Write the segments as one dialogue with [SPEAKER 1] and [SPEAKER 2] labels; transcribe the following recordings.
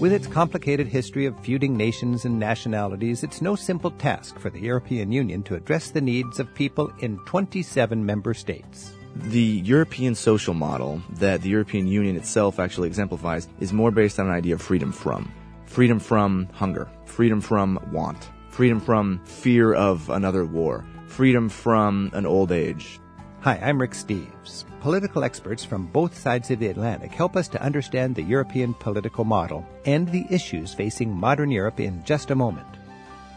[SPEAKER 1] With its complicated history of feuding nations and nationalities, it's no simple task for the European Union to address the needs of people in 27 member states.
[SPEAKER 2] The European social model that the European Union itself actually exemplifies is more based on an idea of freedom from. Freedom from hunger, freedom from want, freedom from fear of another war, freedom from an old age.
[SPEAKER 1] Hi, I'm Rick Steves. Political experts from both sides of the Atlantic help us to understand the European political model and the issues facing modern Europe in just a moment.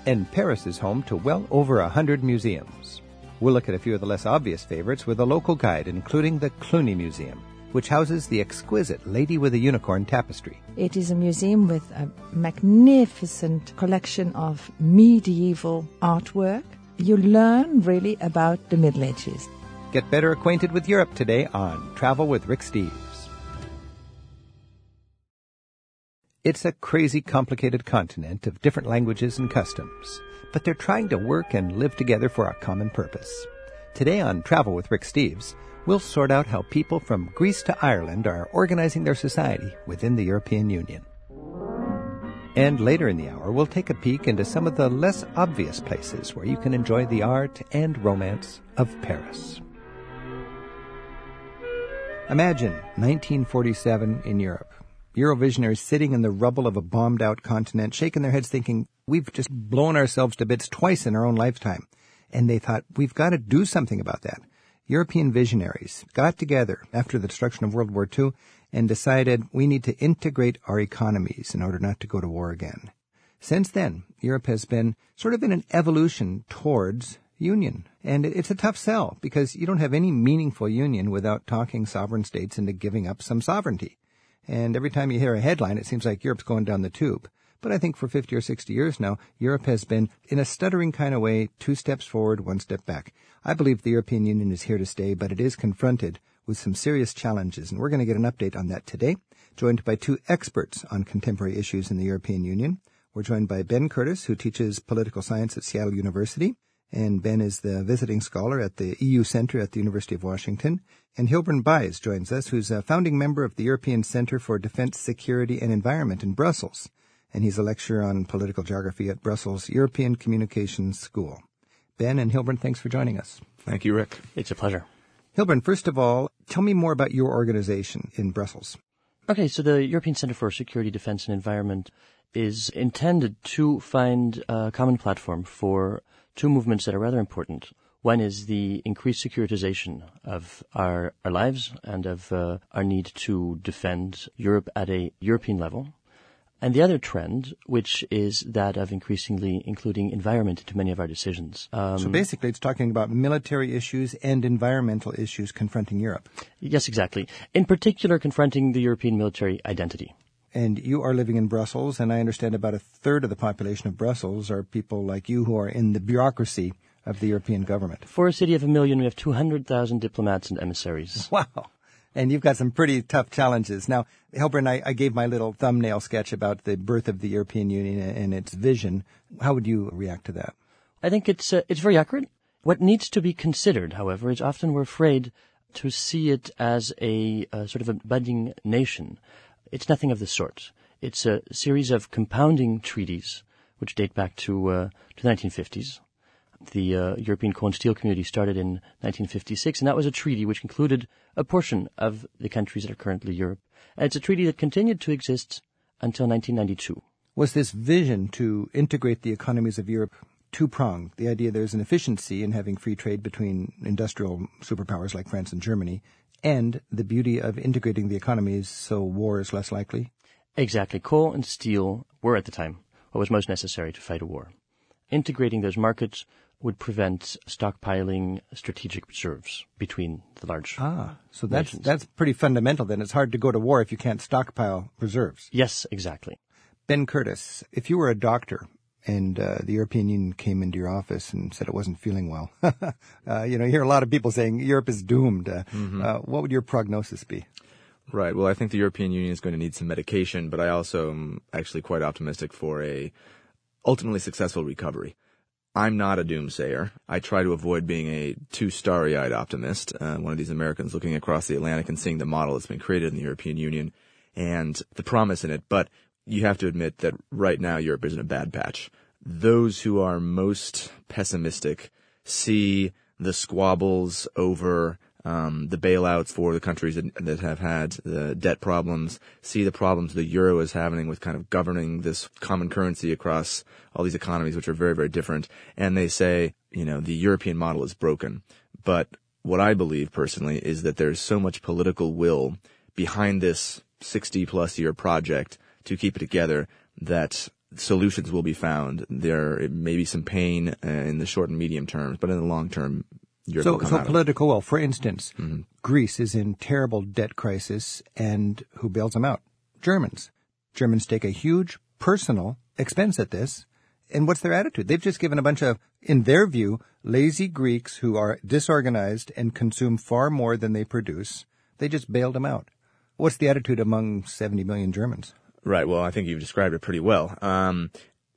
[SPEAKER 1] And Paris is home to well over a hundred museums. We'll look at a few of the less obvious favorites with a local guide, including the Cluny Museum, which houses the exquisite Lady with a Unicorn tapestry.
[SPEAKER 3] It is a museum with a magnificent collection of medieval artwork. You learn really about the Middle Ages.
[SPEAKER 1] Get better acquainted with Europe today on Travel with Rick Steves. It's a crazy complicated continent of different languages and customs but they're trying to work and live together for a common purpose. Today on Travel with Rick Steves, we'll sort out how people from Greece to Ireland are organizing their society within the European Union. And later in the hour, we'll take a peek into some of the less obvious places where you can enjoy the art and romance of Paris. Imagine 1947 in Europe. Eurovisionaries sitting in the rubble of a bombed out continent, shaking their heads thinking, we've just blown ourselves to bits twice in our own lifetime. And they thought, we've got to do something about that. European visionaries got together after the destruction of World War II and decided we need to integrate our economies in order not to go to war again. Since then, Europe has been sort of in an evolution towards union. And it's a tough sell because you don't have any meaningful union without talking sovereign states into giving up some sovereignty. And every time you hear a headline, it seems like Europe's going down the tube. But I think for 50 or 60 years now, Europe has been, in a stuttering kind of way, two steps forward, one step back. I believe the European Union is here to stay, but it is confronted with some serious challenges, and we're going to get an update on that today, joined by two experts on contemporary issues in the European Union. We're joined by Ben Curtis, who teaches political science at Seattle University, and Ben is the visiting scholar at the EU Center at the University of Washington. And Hilburn Buys joins us, who's a founding member of the European Center for Defense, Security and Environment in Brussels. And he's a lecturer on political geography at Brussels European Communications School. Ben and Hilburn, thanks for joining us.
[SPEAKER 2] Thank you, Rick.
[SPEAKER 4] It's a pleasure.
[SPEAKER 1] Hilburn, first of all, tell me more about your organization in Brussels.
[SPEAKER 4] Okay, so the European Center for Security, Defense and Environment is intended to find a common platform for two movements that are rather important. One is the increased securitization of our, our lives and of uh, our need to defend Europe at a European level. And the other trend, which is that of increasingly including environment into many of our decisions.
[SPEAKER 1] Um, so basically, it's talking about military issues and environmental issues confronting Europe.
[SPEAKER 4] Yes, exactly. In particular, confronting the European military identity
[SPEAKER 1] and you are living in Brussels, and I understand about a third of the population of Brussels are people like you who are in the bureaucracy of the European government.
[SPEAKER 4] For a city of a million, we have 200,000 diplomats and emissaries.
[SPEAKER 1] Wow. And you've got some pretty tough challenges. Now, Hilburn, I, I gave my little thumbnail sketch about the birth of the European Union and its vision. How would you react to that?
[SPEAKER 4] I think it's, uh, it's very accurate. What needs to be considered, however, is often we're afraid to see it as a, a sort of a budding nation. It's nothing of the sort. It's a series of compounding treaties which date back to, uh, to the 1950s. The uh, European Coal and Steel Community started in 1956, and that was a treaty which included a portion of the countries that are currently Europe. And it's a treaty that continued to exist until 1992.
[SPEAKER 1] Was this vision to integrate the economies of Europe two pronged? The idea there's an efficiency in having free trade between industrial superpowers like France and Germany, and the beauty of integrating the economies so war is less likely?
[SPEAKER 4] Exactly. Coal and steel were at the time what was most necessary to fight a war. Integrating those markets would prevent stockpiling strategic reserves between the large.
[SPEAKER 1] Ah, so that's
[SPEAKER 4] nations.
[SPEAKER 1] that's pretty fundamental. Then it's hard to go to war if you can't stockpile reserves.
[SPEAKER 4] Yes, exactly.
[SPEAKER 1] Ben Curtis, if you were a doctor and uh, the European Union came into your office and said it wasn't feeling well. uh, you know, you hear a lot of people saying Europe is doomed. Uh, mm-hmm. Uh, what would your prognosis be?
[SPEAKER 2] Right. Well, I think the European Union is going to need some medication, but I also am actually quite optimistic for a ultimately successful recovery. I'm not a doomsayer. I try to avoid being a too starry-eyed optimist, uh, one of these Americans looking across the Atlantic and seeing the model that's been created in the European Union and the promise in it. But you have to admit that right now Europe is in a bad patch. Those who are most pessimistic see the squabbles over um, the bailouts for the countries that, that have had the debt problems, see the problems the euro is having with kind of governing this common currency across all these economies, which are very, very different. And they say, you know, the European model is broken. But what I believe personally is that there's so much political will behind this 60 plus year project to keep it together that solutions will be found. There may be some pain uh, in the short and medium terms, but in the long term, Europe
[SPEAKER 1] So, so political well. For instance, Greece is in terrible debt crisis, and who bails them out? Germans. Germans take a huge personal expense at this. And what's their attitude? They've just given a bunch of, in their view, lazy Greeks who are disorganized and consume far more than they produce. They just bailed them out. What's the attitude among 70 million Germans?
[SPEAKER 2] Right. Well, I think you've described it pretty well. Um,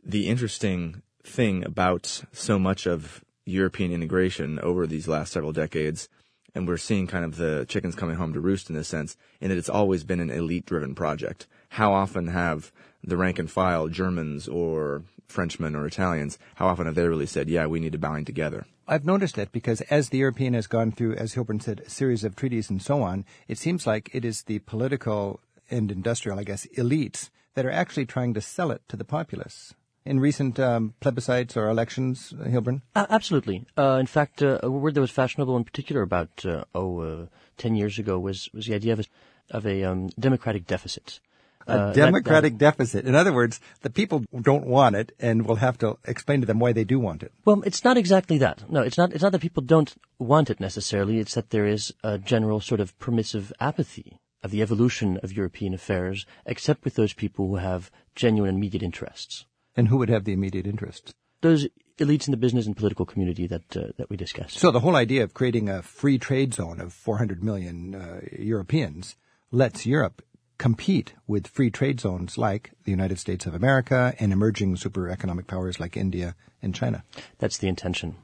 [SPEAKER 2] the interesting thing about so much of European integration over these last several decades, and we're seeing kind of the chickens coming home to roost in this sense, in that it's always been an elite driven project. How often have the rank and file Germans or Frenchmen or Italians, how often have they really said, yeah, we need to bind together?
[SPEAKER 1] I've noticed that because as the European has gone through, as Hilburn said, a series of treaties and so on, it seems like it is the political and industrial, I guess, elites that are actually trying to sell it to the populace. In recent um, plebiscites or elections, Hilburn?
[SPEAKER 4] Uh, absolutely. Uh, in fact, uh, a word that was fashionable in particular about uh, oh, uh, 10 years ago was, was the idea of a, of a um, democratic deficit.
[SPEAKER 1] A
[SPEAKER 4] Uh, that-
[SPEAKER 1] democratic deficit. In other words, the people don't want it and we'll have to explain to them why they do want it.
[SPEAKER 4] Well, it's not exactly that. No, it's not. It's not that people don't want it necessarily. It's that there is a general sort of permissive apathy of the evolution of European affairs, except with those people who have genuine immediate interests.
[SPEAKER 1] And who would have the immediate interests?
[SPEAKER 4] Those elites in the business and political community that uh, that we discussed.
[SPEAKER 1] So the whole idea of creating a free trade zone of 400 million uh, Europeans lets Europe compete with free trade zones like the United States of America and emerging super economic powers like India and China.
[SPEAKER 4] That's the intention.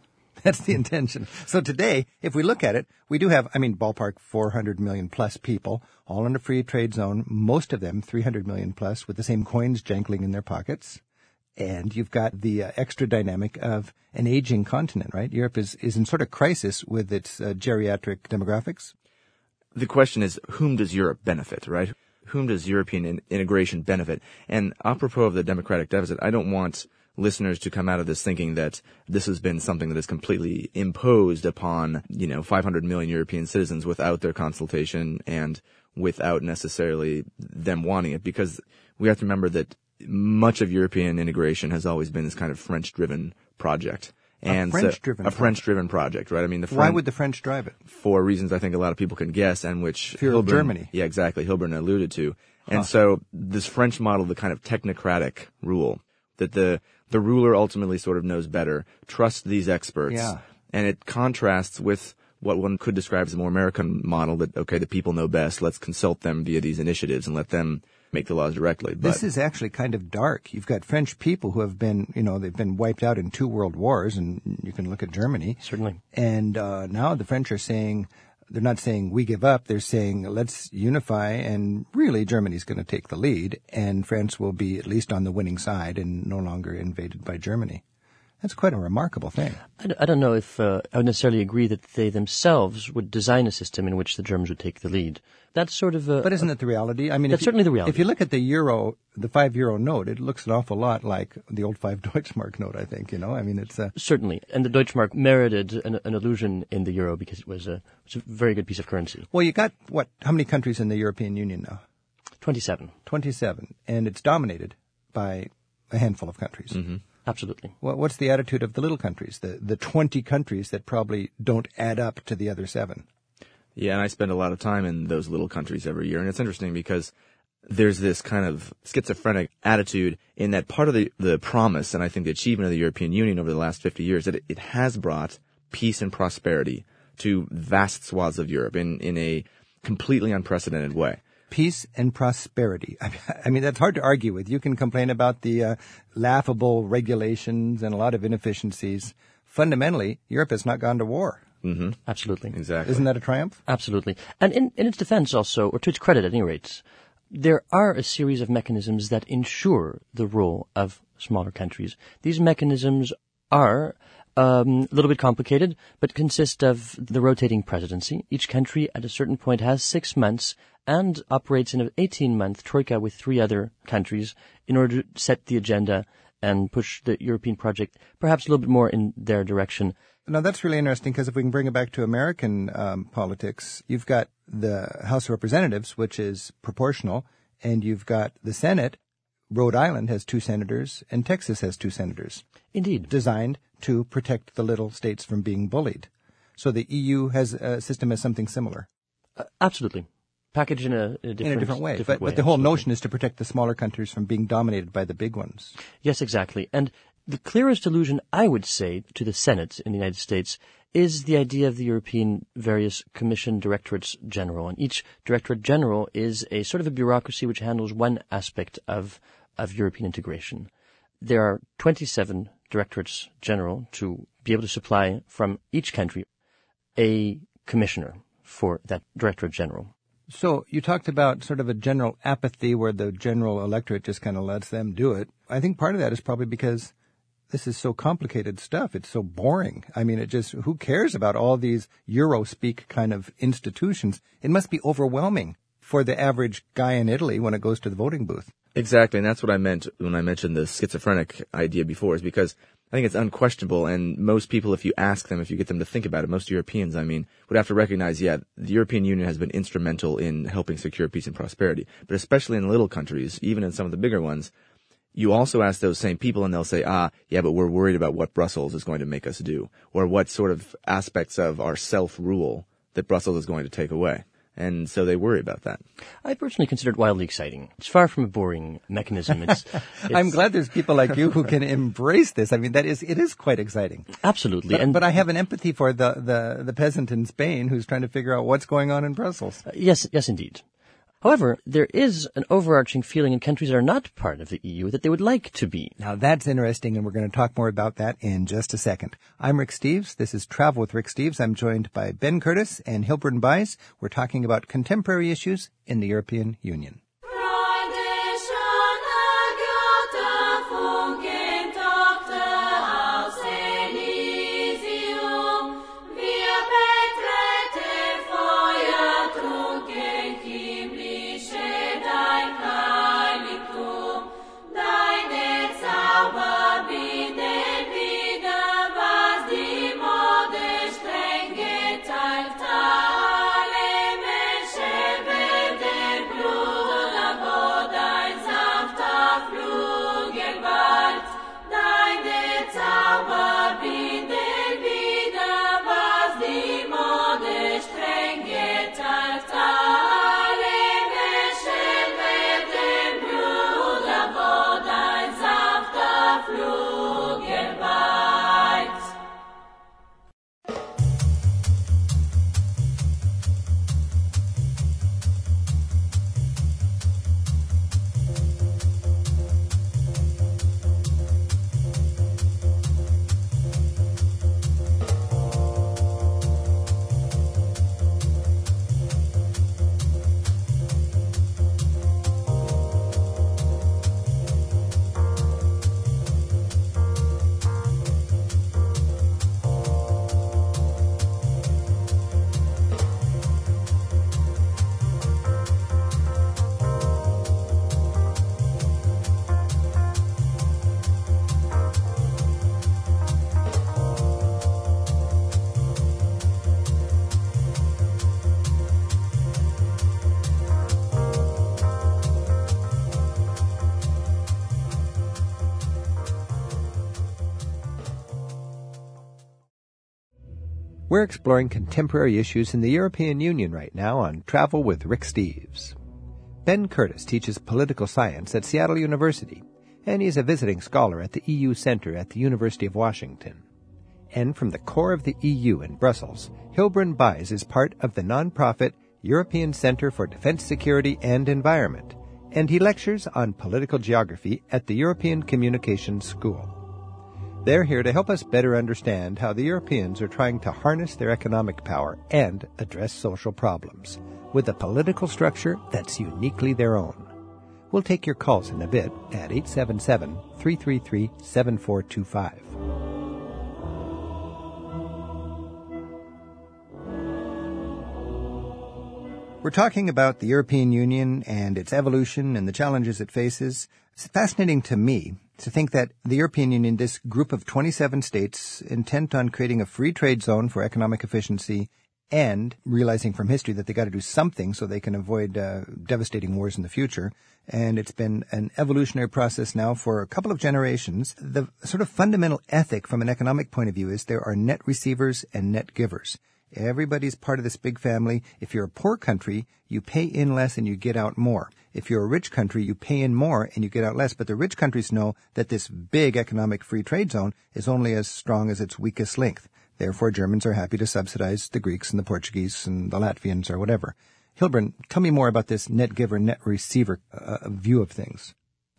[SPEAKER 1] That's the intention. So today, if we look at it, we do have, I mean, ballpark 400 million plus people, all in a free trade zone, most of them 300 million plus with the same coins jangling in their pockets. And you've got the uh, extra dynamic of an aging continent, right? Europe is, is in sort of crisis with its uh, geriatric demographics.
[SPEAKER 2] the question is, whom does Europe benefit, right? Whom does European in- integration benefit? And apropos of the democratic deficit, I don't want listeners to come out of this thinking that this has been something that is completely imposed upon, you know, 500 million European citizens without their consultation and without necessarily them wanting it, because we have to remember that much of European integration has always been this kind of French-driven project. And so-
[SPEAKER 1] French-driven
[SPEAKER 2] a French-driven project, right? I mean, the
[SPEAKER 1] Why would the French drive it?
[SPEAKER 2] for reasons I think a lot of people can guess and which
[SPEAKER 1] Fear of Germany.
[SPEAKER 2] Yeah, exactly. Hilburn alluded to. And so this French model, the kind of technocratic rule that the, the ruler ultimately sort of knows better, Trust these experts.
[SPEAKER 1] Yeah.
[SPEAKER 2] And it contrasts with what one could describe as a more American model that, okay, the people know best. Let's consult them via these initiatives and let them make the laws directly. But
[SPEAKER 1] This is actually kind of dark. You've got French people who have been, you know, they've been wiped out in two world wars, and you can look at Germany.
[SPEAKER 4] Certainly.
[SPEAKER 1] And uh, now the French are saying, they're not saying we give up. They're saying let's unify, and really Germany's going to take the lead, and France will be at least on the winning side and no longer invaded by Germany. That's quite a remarkable thing.
[SPEAKER 4] I, don't know if uh, I would necessarily agree that they themselves would design a system in which the Germans would take the lead. That's sort of a.
[SPEAKER 1] But isn't that the reality? I mean,
[SPEAKER 4] That's
[SPEAKER 1] if you-
[SPEAKER 4] certainly the reality.
[SPEAKER 1] If you look at the euro, the five euro note, it looks an awful lot like the old five Deutschmark note. I think you know. I mean, it's a
[SPEAKER 4] Certainly, and the Deutschmark merited an, an illusion in the euro because it was a, it was a very good piece of currency.
[SPEAKER 1] well. You got what? How many countries in the European Union now?
[SPEAKER 4] Twenty-seven.
[SPEAKER 1] Twenty-seven, and it's dominated by a handful of countries.
[SPEAKER 2] Mm-hmm.
[SPEAKER 4] absolutely.
[SPEAKER 1] What, what's the attitude of the little countries, the the twenty countries that probably don't add up to the other seven?
[SPEAKER 2] Yeah, and I spend a lot of time in those little countries every year, and it's interesting because there's this kind of schizophrenic attitude in that part of the, the promise, and I think the achievement of the European Union over the last 50 years, that it, has brought peace and prosperity to vast swaths of Europe in, in a completely unprecedented way.
[SPEAKER 1] Peace and prosperity. I mean, I mean, that's hard to argue with. You can complain about the uh, laughable regulations and a lot of inefficiencies. Fundamentally, Europe has not gone to war.
[SPEAKER 4] Absolutely.
[SPEAKER 2] Exactly.
[SPEAKER 1] Isn't that a triumph?
[SPEAKER 4] Absolutely. And in, in its defense also, or to its credit at any rate, there are a series of mechanisms that ensure the role of smaller countries. These mechanisms are um, a little bit complicated, but consist of the rotating presidency. Each country at a certain point has six months and operates in an 18-month troika with three other countries in order to set the agenda and push the European project perhaps a little bit more in their direction.
[SPEAKER 1] Now that's really interesting because if we can bring it back to American um, politics, you've got the House of Representatives, which is proportional, and you've got the Senate. Rhode Island has two senators, and Texas has two senators.
[SPEAKER 4] Indeed.
[SPEAKER 1] Designed to protect the little states from being bullied. So the EU has a system as something similar.
[SPEAKER 4] Uh, absolutely. Packaged in a, a, different,
[SPEAKER 1] in a different way.
[SPEAKER 4] Different
[SPEAKER 1] but,
[SPEAKER 4] way,
[SPEAKER 1] but the whole
[SPEAKER 4] absolutely.
[SPEAKER 1] notion is to protect the smaller countries from being dominated by the big ones.
[SPEAKER 4] Yes, exactly. And the clearest allusion, I would say, to the Senate in the United States is the idea of the European various commission directorates general. And each directorate general is a sort of a bureaucracy which handles one aspect of, of European integration. There are 27 directorates general to be able to supply from each country a commissioner for that directorate general.
[SPEAKER 1] So you talked about sort of a general apathy where the general electorate just kind of lets them do it. I think part of that is probably because this is so complicated stuff. It's so boring. I mean, it just, who cares about all these Eurospeak kind of institutions? It must be overwhelming for the average guy in Italy when it goes to the voting booth.
[SPEAKER 2] Exactly, and that's what I meant when I mentioned the schizophrenic idea before, is because I think it's unquestionable, and most people, if you ask them, if you get them to think about it, most Europeans, I mean, would have to recognize, yeah, the European Union has been instrumental in helping secure peace and prosperity, but especially in little countries, even in some of the bigger ones, you also ask those same people and they'll say, ah, yeah, but we're worried about what Brussels is going to make us do, or what sort of aspects of our self-rule that Brussels is going to take away. And so they worry about that.
[SPEAKER 4] I personally consider it wildly exciting. It's far from a boring mechanism. It's,
[SPEAKER 1] I'm glad there's people like you who can embrace this. I mean, that is, it is quite exciting.
[SPEAKER 4] Absolutely.
[SPEAKER 1] But,
[SPEAKER 4] and
[SPEAKER 1] but I have an empathy for the, the, the peasant in Spain who's trying to figure out what's going on in Brussels.
[SPEAKER 4] Uh, yes, yes, indeed. However, there is an overarching feeling in countries that are not part of the EU that they would like to be.
[SPEAKER 1] Now that's interesting, and we're going to talk more about that in just a second. I'm Rick Steves. This is Travel with Rick Steves. I'm joined by Ben Curtis and Hilburn Bies. We're talking about contemporary issues in the European Union. We're exploring contemporary issues in the European Union right now on Travel with Rick Steves. Ben Curtis teaches political science at Seattle University, and he's a visiting scholar at the EU Center at the University of Washington. And from the core of the EU in Brussels, Hilburn Bies is part of the nonprofit European Center for Defense Security and Environment, and he lectures on political geography at the European Communications School. They're here to help us better understand how the Europeans are trying to harness their economic power and address social problems. with a political structure that's uniquely their own. We'll take your calls in a bit at 877 333 7425. We're talking about the European Union and its evolution and the challenges it faces. It's fascinating to me to think that the European Union, this group of 27 states intent on creating a free trade zone for economic efficiency and realizing from history that they got to do something so they can avoid uh, devastating wars in the future. And it's been an evolutionary process now for a couple of generations. The sort of fundamental ethic from an economic point of view is there are net receivers and net givers. Everybody's part of this big family. If you're a poor country, you pay in less and you get out more. If you're a rich country, you pay in more and you get out less. But the rich countries know that this big economic free trade zone is only as strong as its weakest link. Therefore, Germans are happy to subsidize the Greeks and the Portuguese and the Latvians or whatever. Hilburn, tell me more about this net giver, net receiver uh, view of things.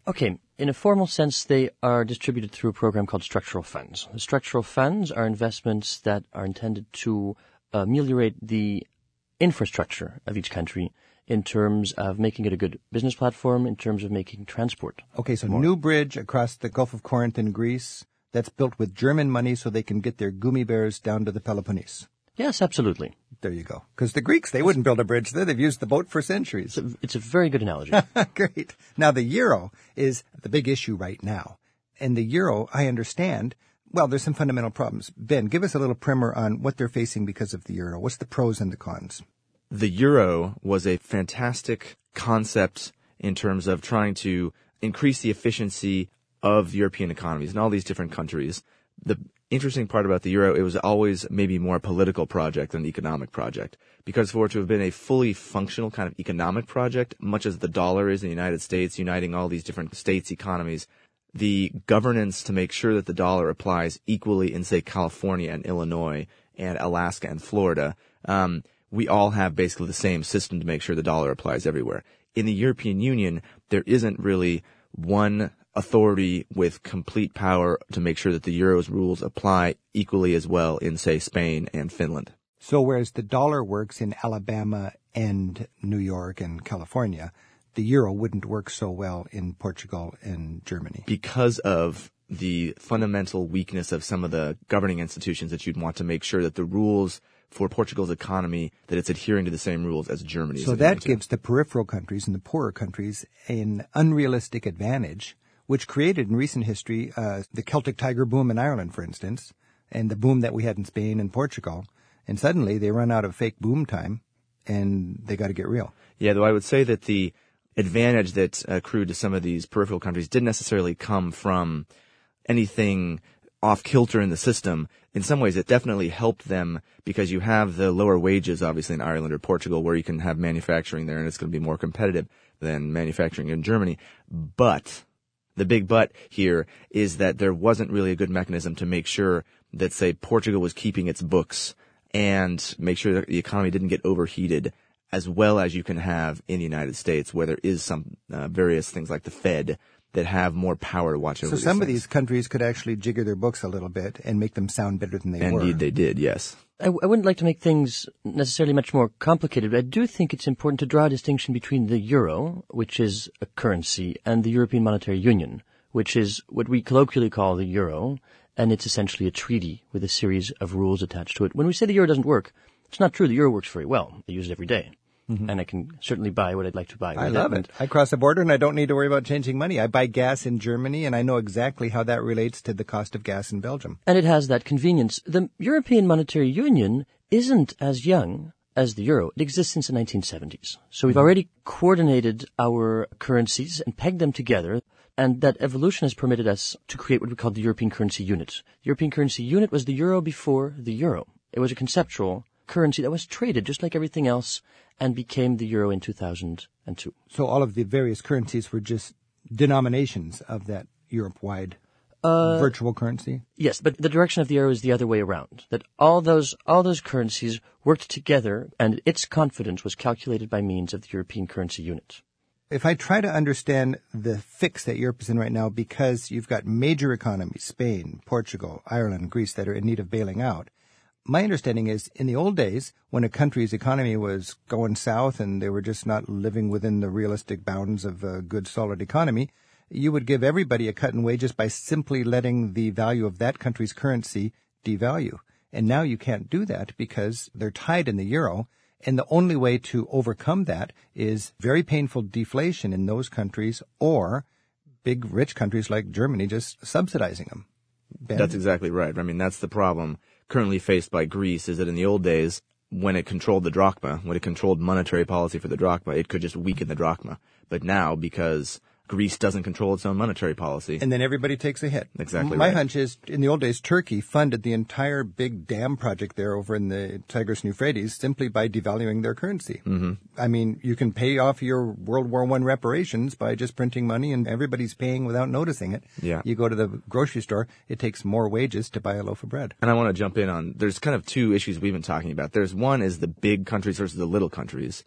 [SPEAKER 4] Okay, in a formal sense, they are distributed through a program called structural funds. The structural funds are investments that are intended to ameliorate the infrastructure of each country in terms of making it a good business platform, in terms of making transport.
[SPEAKER 1] Okay, so more. new bridge across the Gulf of Corinth in Greece that's built with German money so they can get their gummy bears down to the Peloponnese.
[SPEAKER 4] Yes, absolutely.
[SPEAKER 1] There you go. Because the Greeks, they wouldn't build a bridge there. They've used the boat for centuries.
[SPEAKER 4] It's a, it's a very good analogy.
[SPEAKER 1] Great. Now, the euro is the big issue right now. And the euro, I understand, well, there's some fundamental problems. Ben, give us a little primer on what they're facing because of the euro. What's the pros and the cons?
[SPEAKER 2] The euro was a fantastic concept in terms of trying to increase the efficiency of European economies and all these different countries. The interesting part about the euro, it was always maybe more a political project than an economic project. Because for it to have been a fully functional kind of economic project, much as the dollar is in the United States, uniting all these different states' economies, the governance to make sure that the dollar applies equally in, say, California and Illinois and Alaska and Florida, um, we all have basically the same system to make sure the dollar applies everywhere. In the European Union, there isn't really one authority with complete power to make sure that the euro's rules apply equally as well in, say, Spain and Finland.
[SPEAKER 1] So whereas the dollar works in Alabama and New York and California, the euro wouldn't work so well in Portugal and Germany.
[SPEAKER 2] Because of the fundamental weakness of some of the governing institutions that you'd want to make sure that the rules for Portugal's economy that it's adhering to the same rules as Germany.
[SPEAKER 1] So that gives the peripheral countries and the poorer countries an unrealistic advantage which created in recent history uh, the Celtic Tiger boom in Ireland, for instance, and the boom that we had in Spain and Portugal. And suddenly they run out of fake boom time, and they got to get real.
[SPEAKER 2] Yeah, though I would say that the advantage that accrued to some of these peripheral countries didn't necessarily come from anything off kilter in the system. In some ways, it definitely helped them because you have the lower wages, obviously, in Ireland or Portugal, where you can have manufacturing there and it's going to be more competitive than manufacturing in Germany. But the big but here is that there wasn't really a good mechanism to make sure that, say, Portugal was keeping its books and make sure that the economy didn't get overheated as well as you can have in the United States where there is some uh, various things like the Fed that have more power to watch over.
[SPEAKER 1] So some
[SPEAKER 2] things.
[SPEAKER 1] of these countries could actually jigger their books a little bit and make them sound better than they
[SPEAKER 2] Indeed,
[SPEAKER 1] were.
[SPEAKER 2] Indeed, they did. Yes.
[SPEAKER 4] I, I, wouldn't like to make things necessarily much more complicated, but I do think it's important to draw a distinction between the euro, which is a currency, and the European Monetary Union, which is what we colloquially call the euro, and it's essentially a treaty with a series of rules attached to it. When we say the euro doesn't work, it's not true. The euro works very well. I use it every day. Mm-hmm. And I can certainly buy what I'd like to buy.
[SPEAKER 1] I love it. I cross the border and I don't need to worry about changing money. I buy gas in Germany and I know exactly how that relates to the cost of gas in Belgium.
[SPEAKER 4] And it has that convenience. The European Monetary Union isn't as young as the euro. It exists since the 1970s. So we've mm-hmm. already coordinated our currencies and pegged them together. And that evolution has permitted us to create what we call the European currency unit. The European currency unit was the euro before the euro. It was a conceptual currency that was traded just like everything else and became the euro in 2002.
[SPEAKER 1] So all of the various currencies were just denominations of that Europe-wide uh, virtual currency?
[SPEAKER 4] Yes, but the direction of the euro is the other way around. That all those all those currencies worked together, and its confidence was calculated by means of the European currency unit.
[SPEAKER 1] If I try to understand the fix that Europe is in right now, because you've got major economies, Spain, Portugal, Ireland, Greece, that are in need of bailing out, my understanding is in the old days, when a country's economy was going south and they were just not living within the realistic bounds of a good, solid economy, you would give everybody a cut in wages by simply letting the value of that country's currency devalue. And now you can't do that because they're tied in the euro. And the only way to overcome that is very painful deflation in those countries or big rich countries like Germany just subsidizing them. Ben?
[SPEAKER 2] That's exactly right. I mean, that's the problem currently faced by Greece is that in the old days, when it controlled the drachma, when it controlled monetary policy for the drachma, it could just weaken the drachma. But now, because Greece doesn't control its own monetary policy.
[SPEAKER 1] And then everybody takes a hit.
[SPEAKER 2] Exactly.
[SPEAKER 1] My
[SPEAKER 2] right.
[SPEAKER 1] hunch is, in the old days, Turkey funded the entire big dam project there over in the Tigris and Euphrates simply by devaluing their currency. Mm-hmm. I mean, you can pay off your World War One reparations by just printing money, and everybody's paying without noticing it.
[SPEAKER 2] Yeah.
[SPEAKER 1] You go to the grocery store; it takes more wages to buy a loaf of bread.
[SPEAKER 2] And I want to jump in on, there's kind of two issues we've been talking about. There's one is the big countries versus the little countries.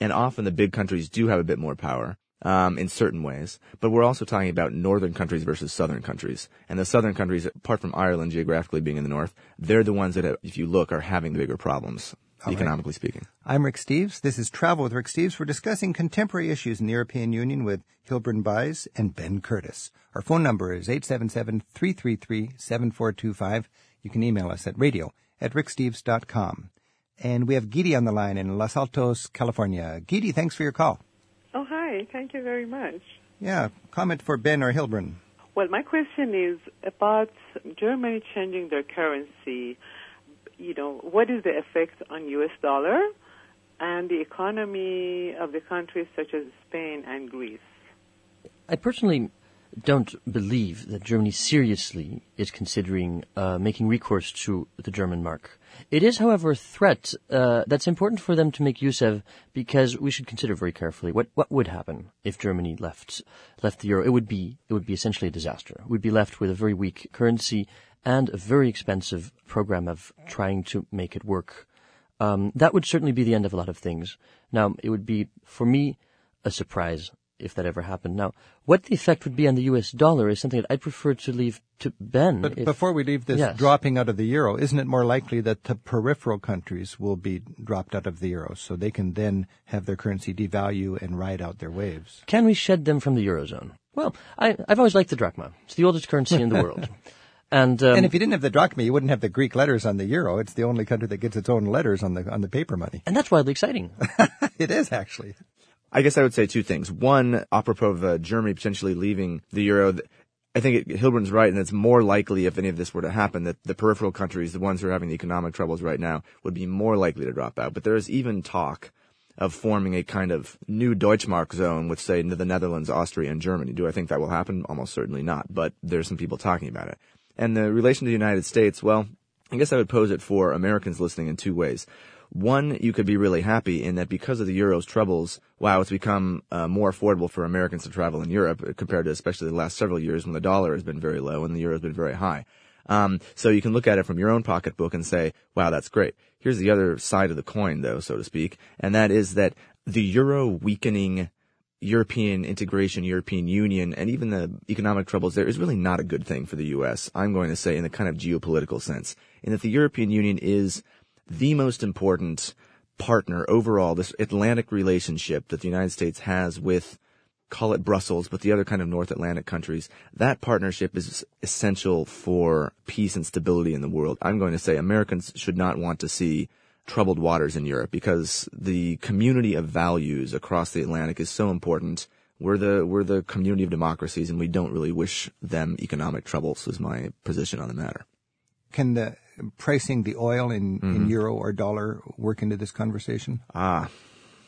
[SPEAKER 2] And often the big countries do have a bit more power. Um, in certain ways, but we're also talking about northern countries versus southern countries. And the southern countries, apart from Ireland geographically being in the north, they're the ones that, have, if you look, are having the bigger problems,
[SPEAKER 1] All
[SPEAKER 2] economically speaking.
[SPEAKER 1] I'm Rick Steves. This is Travel with Rick Steves. We're discussing contemporary issues in the European Union with Hilburn Buys and Ben Curtis. Our phone number is 877-333-7425. You can email us at radio at ricksteves.com. And we have Gidi on the line in Los Altos, California. Gidi, thanks for your call.
[SPEAKER 5] Hi. Thank you very much.
[SPEAKER 1] Yeah, comment for Ben or Hilburn.
[SPEAKER 5] Well, my question is about Germany changing their currency. You know, what is the effect on U.S. dollar and the economy of the countries such as Spain and Greece?
[SPEAKER 4] I personally don't believe that Germany seriously is considering uh, making recourse to the German mark. It is, however, a threat uh, that's important for them to make use of because we should consider very carefully what, what would happen if Germany left left the euro. It would be it would be essentially a disaster. We'd be left with a very weak currency and a very expensive program of trying to make it work. Um, that would certainly be the end of a lot of things. Now, it would be for me a surprise if that ever happened. Now, what the effect would be on the U.S. dollar is something that I'd prefer to leave to Ben.
[SPEAKER 1] But
[SPEAKER 4] if-
[SPEAKER 1] before we leave this
[SPEAKER 4] Yes.
[SPEAKER 1] dropping out of the euro, isn't it more likely that the peripheral countries will be dropped out of the euro so they can then have their currency devalue and ride out their waves?
[SPEAKER 4] Can we shed them from the eurozone? Well, I, I've always liked the drachma. It's the oldest currency in the world, and um,
[SPEAKER 1] and if you didn't have the drachma, you wouldn't have the Greek letters on the euro. It's the only country that gets its own letters on the on the paper money.
[SPEAKER 4] and that's wildly exciting.
[SPEAKER 1] it is actually.
[SPEAKER 2] I guess I would say two things. One, apropos of uh, Germany potentially leaving the euro, th- I think it, Hilburn's right, and it's more likely if any of this were to happen that the peripheral countries, the ones who are having the economic troubles right now, would be more likely to drop out. But there is even talk of forming a kind of new Deutschmark zone with, say, the Netherlands, Austria, and Germany. Do I think that will happen? Almost certainly not. But there's some people talking about it. And the relation to the United States, well, I guess I would pose it for Americans listening in two ways. One, you could be really happy in that because of the euro's troubles, wow, it's become uh, more affordable for Americans to travel in Europe uh, compared to especially the last several years when the dollar has been very low and the euro has been very high. Um, so you can look at it from your own pocketbook and say, wow, that's great. Here's the other side of the coin, though, so to speak, and that is that the euro weakening European integration, European Union, and even the economic troubles there is really not a good thing for the U.S. I'm going to say in the kind of geopolitical sense, in that the European Union is the most important partner overall, this Atlantic relationship that the United States has with, call it Brussels, but the other kind of North Atlantic countries. That partnership is essential for peace and stability in the world. I'm going to say Americans should not want to see troubled waters in Europe because the community of values across the Atlantic is so important. We're the we're the community of democracies, and we don't really wish them economic troubles. Is my position on the matter.
[SPEAKER 1] Can the pricing the oil in, in euro or dollar work into this conversation?
[SPEAKER 2] Ah,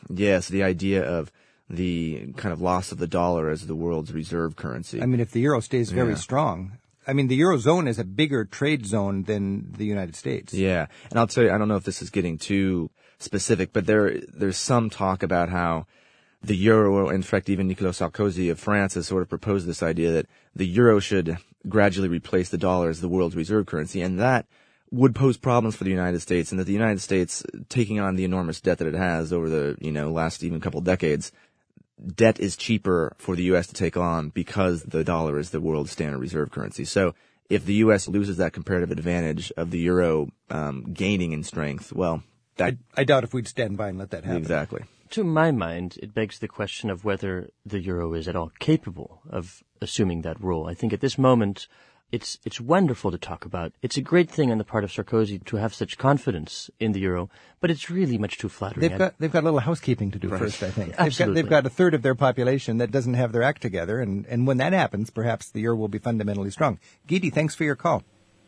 [SPEAKER 2] yes, the idea of the kind of loss of the dollar as the world's reserve currency.
[SPEAKER 1] I mean, if the euro stays very
[SPEAKER 2] Yeah.
[SPEAKER 1] strong, I mean, the eurozone is a bigger trade zone than the United States.
[SPEAKER 2] Yeah, and I'll tell you, I don't know if this is getting too specific, but there there's some talk about how the euro, in fact, even Nicolas Sarkozy of France has sort of proposed this idea that the euro should gradually replace the dollar as the world's reserve currency, and that would pose problems for the United States, and that the United States, taking on the enormous debt that it has over the you know last even couple decades, debt is cheaper for the U.S. to take on because the dollar is the world's standard reserve currency. So if the U.S. loses that comparative advantage of the euro um, gaining in strength, well, that
[SPEAKER 1] I, I doubt if we'd stand by and let that happen.
[SPEAKER 2] exactly.
[SPEAKER 4] To my mind, it begs the question of whether the euro is at all capable of assuming that role. I think at this moment, it's it's wonderful to talk about. It's a great thing on the part of Sarkozy to have such confidence in the euro, but it's really much too flattering.
[SPEAKER 1] They've got they've got a little housekeeping to do first, I think. They've got,
[SPEAKER 4] Absolutely.
[SPEAKER 1] they've got a third of their population that doesn't have their act together, and, and when that happens, perhaps the euro will be fundamentally strong. Gidi, thanks for your call.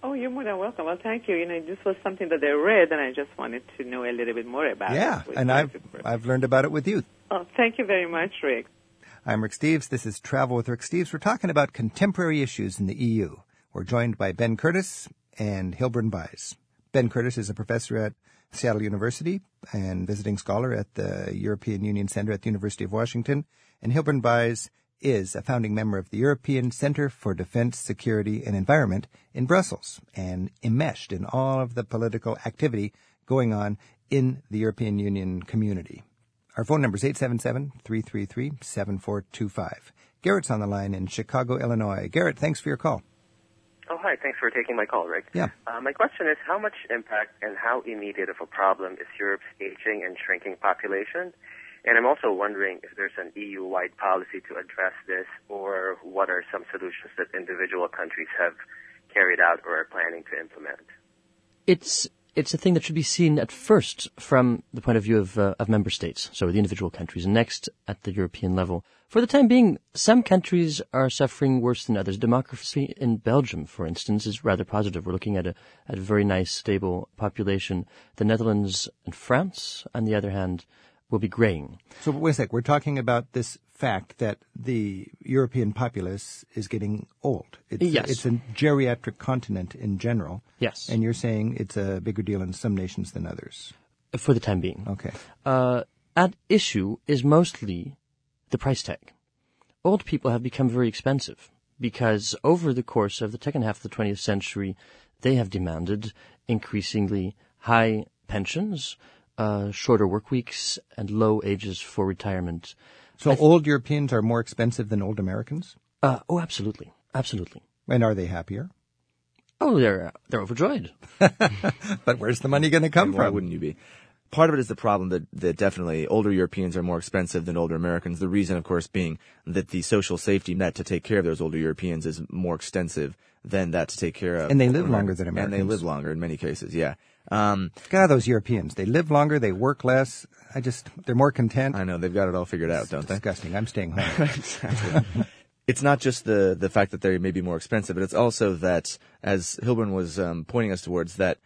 [SPEAKER 5] Oh, you're more than welcome. Well, thank you. You know, this was something that I read, and I just wanted to know a little bit more about
[SPEAKER 1] Yeah,
[SPEAKER 5] it. which
[SPEAKER 1] and I've
[SPEAKER 5] it.
[SPEAKER 1] I've learned about it with you.
[SPEAKER 5] Oh, thank you very much, Rick.
[SPEAKER 1] I'm Rick Steves. This is Travel with Rick Steves. We're talking about contemporary issues in the EU. We're joined by Ben Curtis and Hilburn Buys. Ben Curtis is a professor at Seattle University and visiting scholar at the European Union Center at the University of Washington. And Hilburn Buys is a founding member of the European Center for Defense, Security, and Environment in Brussels and enmeshed in all of the political activity going on in the European Union community. Our phone number is 877-333-7425. Garrett's on the line in Chicago, Illinois. Garrett, thanks for your call.
[SPEAKER 6] Oh, hi. Thanks for taking my call, Rick.
[SPEAKER 1] Yeah.
[SPEAKER 6] Uh, my question is how much impact and how immediate of a problem is Europe's aging and shrinking population? And I'm also wondering if there's an EU-wide policy to address this or what are some solutions that individual countries have carried out or are planning to implement.
[SPEAKER 4] it's it's a thing that should be seen at first from the point of view of, uh, of member states, so the individual countries, and next at the European level. For the time being, some countries are suffering worse than others. Democracy in Belgium, for instance, is rather positive. We're looking at a, at a very nice, stable population. The Netherlands and France, on the other hand, will be graying.
[SPEAKER 1] So wait a sec. We're talking about this fact that the European populace is getting old. It's,
[SPEAKER 4] Yes.
[SPEAKER 1] It's a geriatric continent in general.
[SPEAKER 4] Yes.
[SPEAKER 1] And you're saying it's a bigger deal in some nations than others.
[SPEAKER 4] For the time being.
[SPEAKER 1] Okay.
[SPEAKER 4] uh, at issue is mostly the price tag. Old people have become very expensive because over the course of the second half of the 20th century, they have demanded increasingly high pensions, uh, shorter work weeks, and low ages for retirement.
[SPEAKER 1] So old Europeans are more expensive than old Americans?
[SPEAKER 4] Uh, oh, absolutely, absolutely.
[SPEAKER 1] And are they happier?
[SPEAKER 4] Oh, they're they're overjoyed.
[SPEAKER 1] But where's the money going to come
[SPEAKER 2] And why
[SPEAKER 1] from?
[SPEAKER 2] wouldn't you be? Part of it is the problem that, that definitely older Europeans are more expensive than older Americans. The reason, of course, being that the social safety net to take care of those older Europeans is more extensive than that to take care of.
[SPEAKER 1] And they live
[SPEAKER 2] older
[SPEAKER 1] longer than Americans.
[SPEAKER 2] And they live longer in many cases, yeah. Um,
[SPEAKER 1] God, those Europeans. They live longer, they work less. I just, they're more content.
[SPEAKER 2] I know they've got it all figured out, don't they?
[SPEAKER 1] Disgusting. I'm staying home.
[SPEAKER 2] exactly. it's not just the the fact that they may be more expensive, but it's also that, as Hilburn was um, pointing us towards, that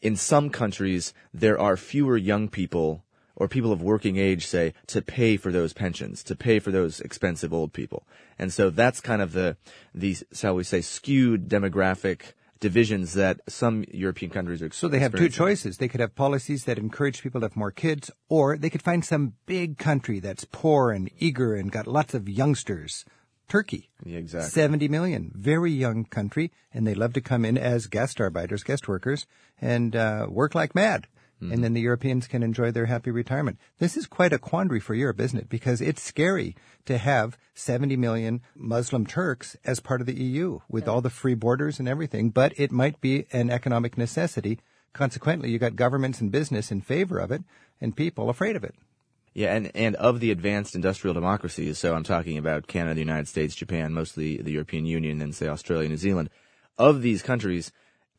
[SPEAKER 2] in some countries there are fewer young people or people of working age, say, to pay for those pensions, to pay for those expensive old people, and so that's kind of the the shall we say skewed demographic divisions that some European countries are.
[SPEAKER 1] So they have two choices. They could have policies that encourage people to have more kids, or they could find some big country that's poor and eager and got lots of youngsters. Turkey.
[SPEAKER 2] Yeah, exactly.
[SPEAKER 1] 70 million. Very young country, and they love to come in as guest arbeiters, guest workers, and uh, work like mad. And then the Europeans can enjoy their happy retirement. This is quite a quandary for Europe, isn't it? Because it's scary to have 70 million Muslim Turks as part of the EU with all the free borders and everything, but it might be an economic necessity. Consequently, you got governments and business in favor of it and people afraid of it.
[SPEAKER 2] Yeah, and, and of the advanced industrial democracies, so I'm talking about Canada, the United States, Japan, mostly the European Union, and say Australia, New Zealand. Of these countries,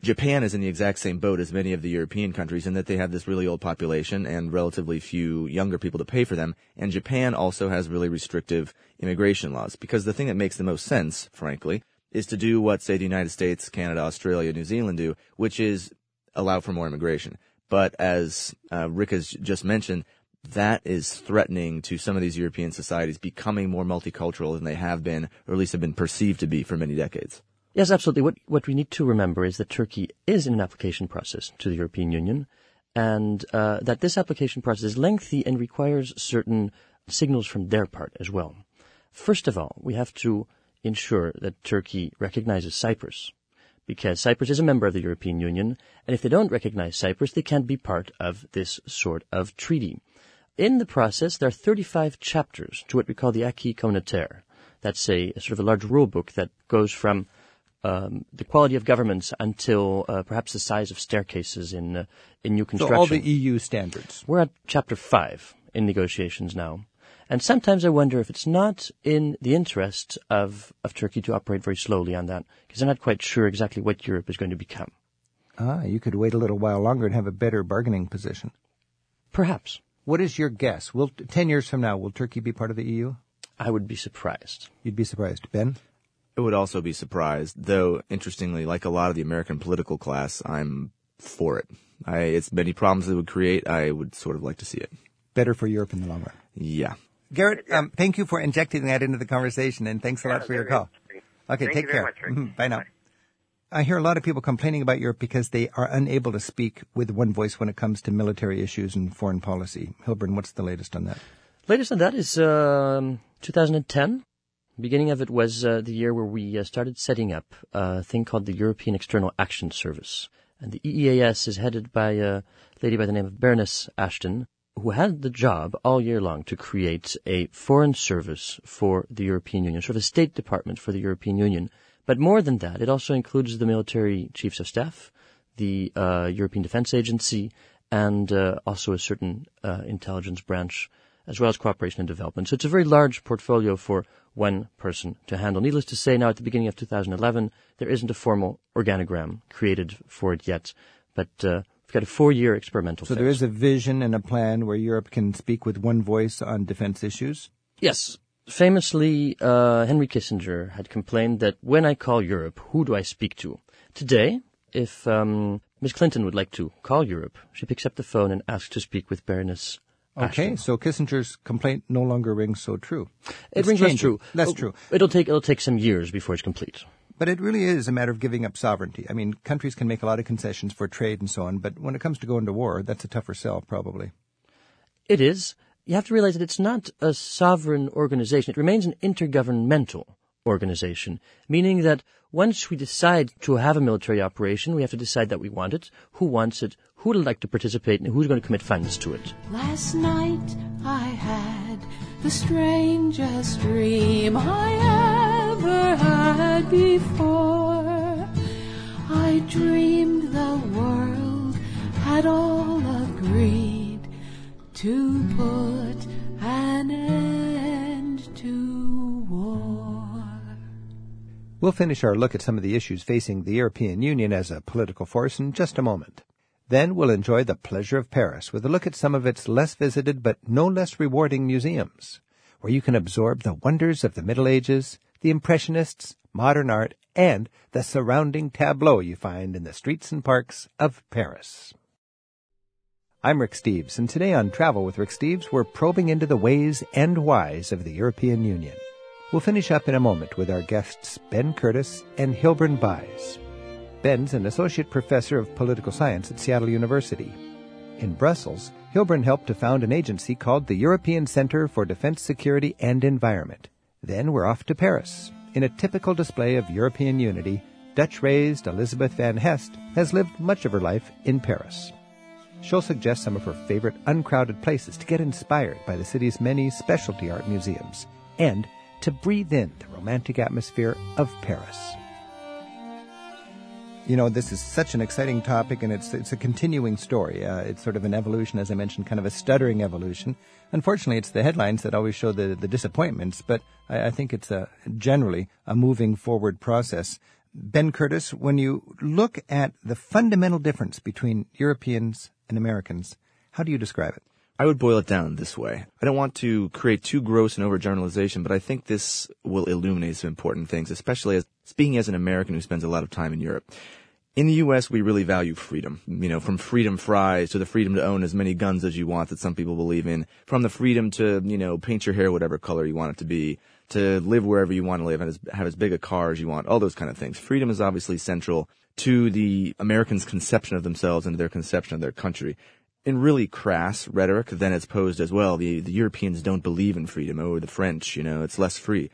[SPEAKER 2] Japan is in the exact same boat as many of the European countries in that they have this really old population and relatively few younger people to pay for them. And Japan also has really restrictive immigration laws because the thing that makes the most sense, frankly, is to do what, say, the United States, Canada, Australia, New Zealand do, which is allow for more immigration. But as uh, Rick has just mentioned, that is threatening to some of these European societies becoming more multicultural than they have been, or at least have been perceived to be for many decades.
[SPEAKER 4] Yes, absolutely. What, what we need to remember is that Turkey is in an application process to the European Union, and uh, that this application process is lengthy and requires certain signals from their part as well. First of all, we have to ensure that Turkey recognizes Cyprus, because Cyprus is a member of the European Union, and if they don't recognize Cyprus, they can't be part of this sort of treaty. In the process, there are 35 chapters to what we call the acquis communautaire. That's a, a sort of a large rule book that goes from um, the quality of governments until uh, perhaps the size of staircases in uh, in new
[SPEAKER 1] So
[SPEAKER 4] construction.
[SPEAKER 1] all the EU standards.
[SPEAKER 4] We're at chapter five in negotiations now. And sometimes I wonder if it's not in the interest of, of Turkey to operate very slowly on that, because they're not quite sure exactly what Europe is going to become.
[SPEAKER 1] Ah, you could wait a little while longer and have a better bargaining position.
[SPEAKER 4] Perhaps.
[SPEAKER 1] What is your guess? Will ten years from now will Turkey be part of the EU?
[SPEAKER 4] I would be surprised.
[SPEAKER 1] You'd be surprised, Ben.
[SPEAKER 2] I would also be surprised, though. Interestingly, like a lot of the American political class, I'm for it. I, it's many problems it would create. I would sort of like to see it.
[SPEAKER 1] Better for Europe in the long run.
[SPEAKER 2] Yeah.
[SPEAKER 1] Garrett, um, thank you for injecting that into the conversation, and thanks a lot
[SPEAKER 6] Yeah,
[SPEAKER 1] for your call.
[SPEAKER 6] interesting.
[SPEAKER 1] Okay,
[SPEAKER 6] Thank
[SPEAKER 1] take
[SPEAKER 6] you
[SPEAKER 1] care.
[SPEAKER 6] very much, Rick.
[SPEAKER 1] Mhm, Bye now.
[SPEAKER 6] Bye.
[SPEAKER 1] I hear a lot of people complaining about Europe because they are unable to speak with one voice when it comes to military issues and foreign policy. Hilburn, what's the latest on that?
[SPEAKER 4] Latest on that is um, 2010. Beginning of it was uh, the year where we uh, started setting up a thing called the European External Action Service. And the EEAS is headed by a lady by the name of Baroness Ashton, who had the job all year long to create a foreign service for the European Union, sort of a State Department for the European Union. But more than that, it also includes the military chiefs of staff, the uh, European Defense Agency, and uh, also a certain uh, intelligence branch, as well as cooperation and development. So it's a very large portfolio for one person to handle. Needless to say, now at the beginning of 2011, there isn't a formal organogram created for it yet, but uh, we've got a four-year experimental
[SPEAKER 1] So
[SPEAKER 4] phase.
[SPEAKER 1] there is a vision and a plan where Europe can speak with one voice on defense issues.
[SPEAKER 4] Yes. Famously, uh, Henry Kissinger had complained that when I call Europe, who do I speak to? Today, if um, Ms. Clinton would like to call Europe, she picks up the phone and asks to speak with Baroness
[SPEAKER 1] Okay,
[SPEAKER 4] Ashton.
[SPEAKER 1] so Kissinger's complaint no longer rings so true.
[SPEAKER 4] It
[SPEAKER 1] It's
[SPEAKER 4] rings less true.
[SPEAKER 1] Less
[SPEAKER 4] Oh,
[SPEAKER 1] true.
[SPEAKER 4] It'll take it'll take some years before it's complete.
[SPEAKER 1] But it really is a matter of giving up sovereignty. I mean, countries can make a lot of concessions for trade and so on, but when it comes to going to war, that's a tougher sell, probably.
[SPEAKER 4] It is. You have to realize that it's not a sovereign organization. It remains an intergovernmental organization, meaning that once we decide to have a military operation, we have to decide that we want it, who wants it, who would like to participate, and who's going to commit funds to it.
[SPEAKER 7] Last night I had the strangest dream I ever had before. I dreamed the world had all agreed to put an end
[SPEAKER 1] We'll finish our look at some of the issues facing the European Union as a political force in just a moment. Then we'll enjoy the pleasure of Paris with a look at some of its less visited but no less rewarding museums, where you can absorb the wonders of the Middle Ages, the Impressionists, modern art, and the surrounding tableau you find in the streets and parks of Paris. I'm Rick Steves, and today on Travel with Rick Steves, we're probing into the ways and whys of the European Union. We'll finish up in a moment with our guests Ben Curtis and Hilburn Buys. Ben's an associate professor of political science at Seattle University. In Brussels, Hilburn helped to found an agency called the European Center for Defense Security and Environment. Then we're off to Paris. In a typical display of European unity, Dutch-raised Elizabeth Van Hest has lived much of her life in Paris. She'll suggest some of her favorite uncrowded places to get inspired by the city's many specialty art museums and to breathe in the romantic atmosphere of Paris. You know, this is such an exciting topic, and it's it's a continuing story. Uh, it's sort of an evolution, as I mentioned, kind of a stuttering evolution. Unfortunately, it's the headlines that always show the, the disappointments, but I, I think it's a generally a moving forward process. Ben Curtis, when you look at the fundamental difference between Europeans and Americans, how do you describe it?
[SPEAKER 2] I would boil it down this way. I don't want to create too gross and overgeneralization, but I think this will illuminate some important things, especially as speaking as an American who spends a lot of time in Europe. In the U.S., we really value freedom. You know, from freedom fries to the freedom to own as many guns as you want that some people believe in, from the freedom to, you know, paint your hair whatever color you want it to be, to live wherever you want to live and have as big a car as you want, all those kind of things. Freedom is obviously central to the Americans' conception of themselves and their conception of their country in really crass rhetoric, then it's posed as well. The, the Europeans don't believe in freedom. Oh, the French, you know, it's less free.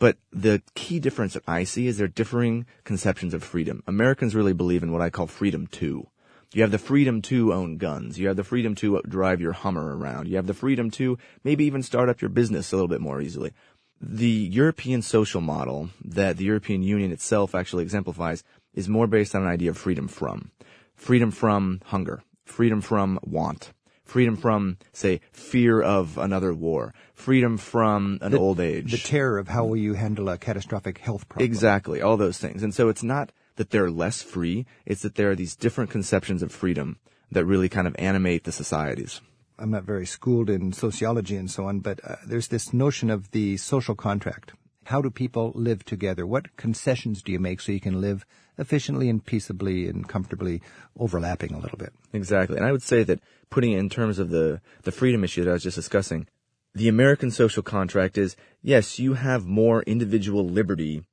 [SPEAKER 2] But the key difference that I see is there are differing conceptions of freedom. Americans really believe in what I call freedom to. You have the freedom to own guns. You have the freedom to drive your Hummer around. You have the freedom to maybe even start up your business a little bit more easily. The European social model that the European Union itself actually exemplifies is more based on an idea of freedom from. Freedom from hunger. Freedom from want. Freedom from, say, fear of another war. Freedom from an old age.
[SPEAKER 1] The terror of how will you handle a catastrophic health problem.
[SPEAKER 2] Exactly, all those things. And so it's not that they're less free, it's that there are these different conceptions of freedom that really kind of animate the societies.
[SPEAKER 1] I'm not very schooled in sociology and so on, but uh, there's this notion of the social contract. How do people live together? What concessions do you make so you can live efficiently and peaceably and comfortably overlapping a little bit?
[SPEAKER 2] Exactly. And I would say that putting it in terms of the, the freedom issue that I was just discussing, the American social contract is, yes, you have more individual liberty,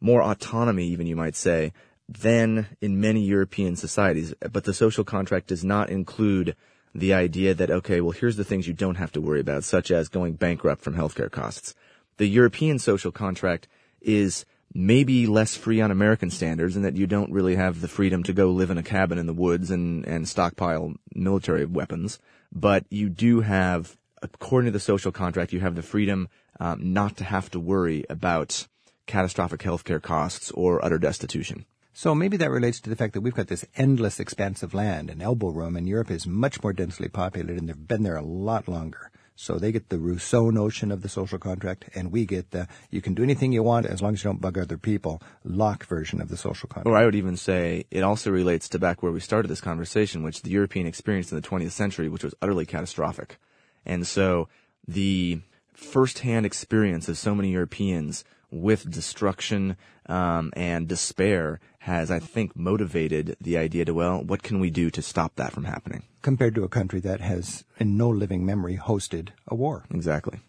[SPEAKER 2] more autonomy even you might say, than in many European societies, but the social contract does not include the idea that, okay, well, here's the things you don't have to worry about, such as going bankrupt from healthcare costs the European social contract is maybe less free on American standards and that you don't really have the freedom to go live in a cabin in the woods and, and stockpile military weapons. But you do have, according to the social contract, you have the freedom um, not to have to worry about catastrophic healthcare costs or utter destitution.
[SPEAKER 1] So maybe that relates to the fact that we've got this endless expanse of land and elbow room, and Europe is much more densely populated, and they've been there a lot longer. So they get the Rousseau notion of the social contract, and we get the you can do anything you want as long as you don't bug other people Locke version of the social contract.
[SPEAKER 2] Or I would even say it also relates to back where we started this conversation, which the European experience in the 20th century, which was utterly catastrophic. And so the firsthand experience of so many Europeans with destruction um, and despair has, I think, motivated the idea to, well, what can we do to stop that from happening?
[SPEAKER 1] Compared to a country that has, in no living memory, hosted a war.
[SPEAKER 2] Exactly.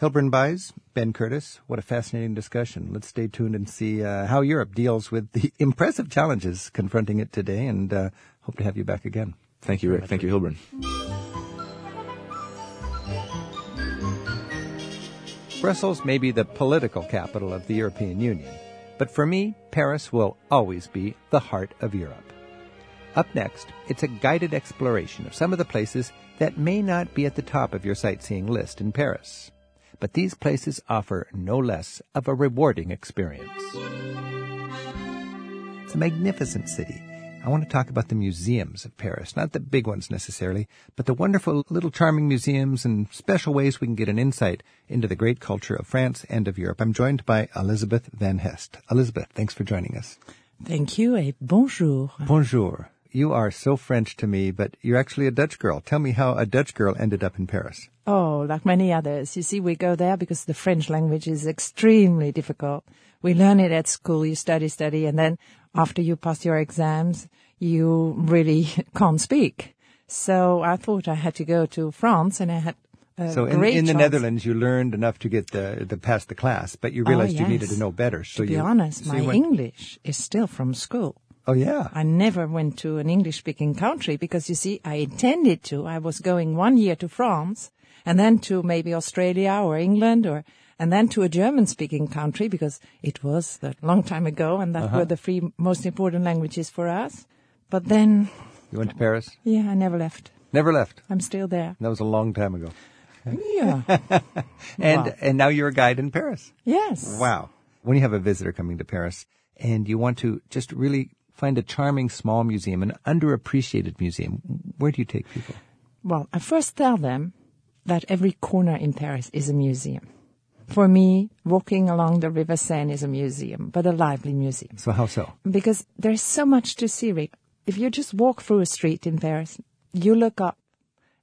[SPEAKER 1] Hilburn Buys, Ben Curtis, what a fascinating discussion. Let's stay tuned and see uh, how Europe deals with the impressive challenges confronting it today, and uh, hope to have you back again.
[SPEAKER 2] Thank you, Rick. Thank you, Hilburn.
[SPEAKER 1] Brussels may be the political capital of the European Union, but for me, Paris will always be the heart of Europe. Up next, it's a guided exploration of some of the places that may not be at the top of your sightseeing list in Paris. But these places offer no less of a rewarding experience. It's a magnificent city I want to talk about the museums of Paris, not the big ones necessarily, but the wonderful little charming museums and special ways we can get an insight into the great culture of France and of Europe. I'm joined by Elizabeth Van Hest. Elizabeth, thanks for joining us.
[SPEAKER 3] Thank you et bonjour.
[SPEAKER 1] Bonjour. You are so French to me, but you're actually a Dutch girl. Tell me how a Dutch girl ended up in Paris.
[SPEAKER 3] Oh, like many others. You see, we go there because the French language is extremely difficult. We learn it at school, you study, study, and then after you pass your exams, you really can't speak. So I thought I had to go to France and I had
[SPEAKER 1] so in, in the Netherlands, you learned enough to get the, the pass the class, but you oh, realized
[SPEAKER 3] oh, yes.
[SPEAKER 1] you needed to know better. So
[SPEAKER 3] to be
[SPEAKER 1] you,
[SPEAKER 3] honest,
[SPEAKER 1] so
[SPEAKER 3] my
[SPEAKER 1] went,
[SPEAKER 3] English is still from school.
[SPEAKER 1] Oh yeah.
[SPEAKER 3] I never went to an English speaking country because you see, I intended to. I was going one year to France and then to maybe Australia or England or and then to a German speaking country because it was a long time ago and that
[SPEAKER 1] Uh-huh.
[SPEAKER 3] were the three most important languages for us. But then,
[SPEAKER 1] You went to Paris?
[SPEAKER 3] yeah, I never left.
[SPEAKER 1] Never left.
[SPEAKER 3] I'm still there.
[SPEAKER 1] That was a long time ago.
[SPEAKER 3] Yeah.
[SPEAKER 1] And
[SPEAKER 3] Wow.
[SPEAKER 1] and now you're a guide in Paris.
[SPEAKER 3] yes.
[SPEAKER 1] Wow. When you have a visitor coming to Paris and you want to just really find a charming small museum, an underappreciated museum, where do you take people?
[SPEAKER 3] Well, I first tell them that every corner in Paris is a museum. For me, walking along the River Seine is a museum, but a lively museum.
[SPEAKER 1] So how so?
[SPEAKER 3] Because there's so much to see, Rick. If you just walk through a street in Paris, you look up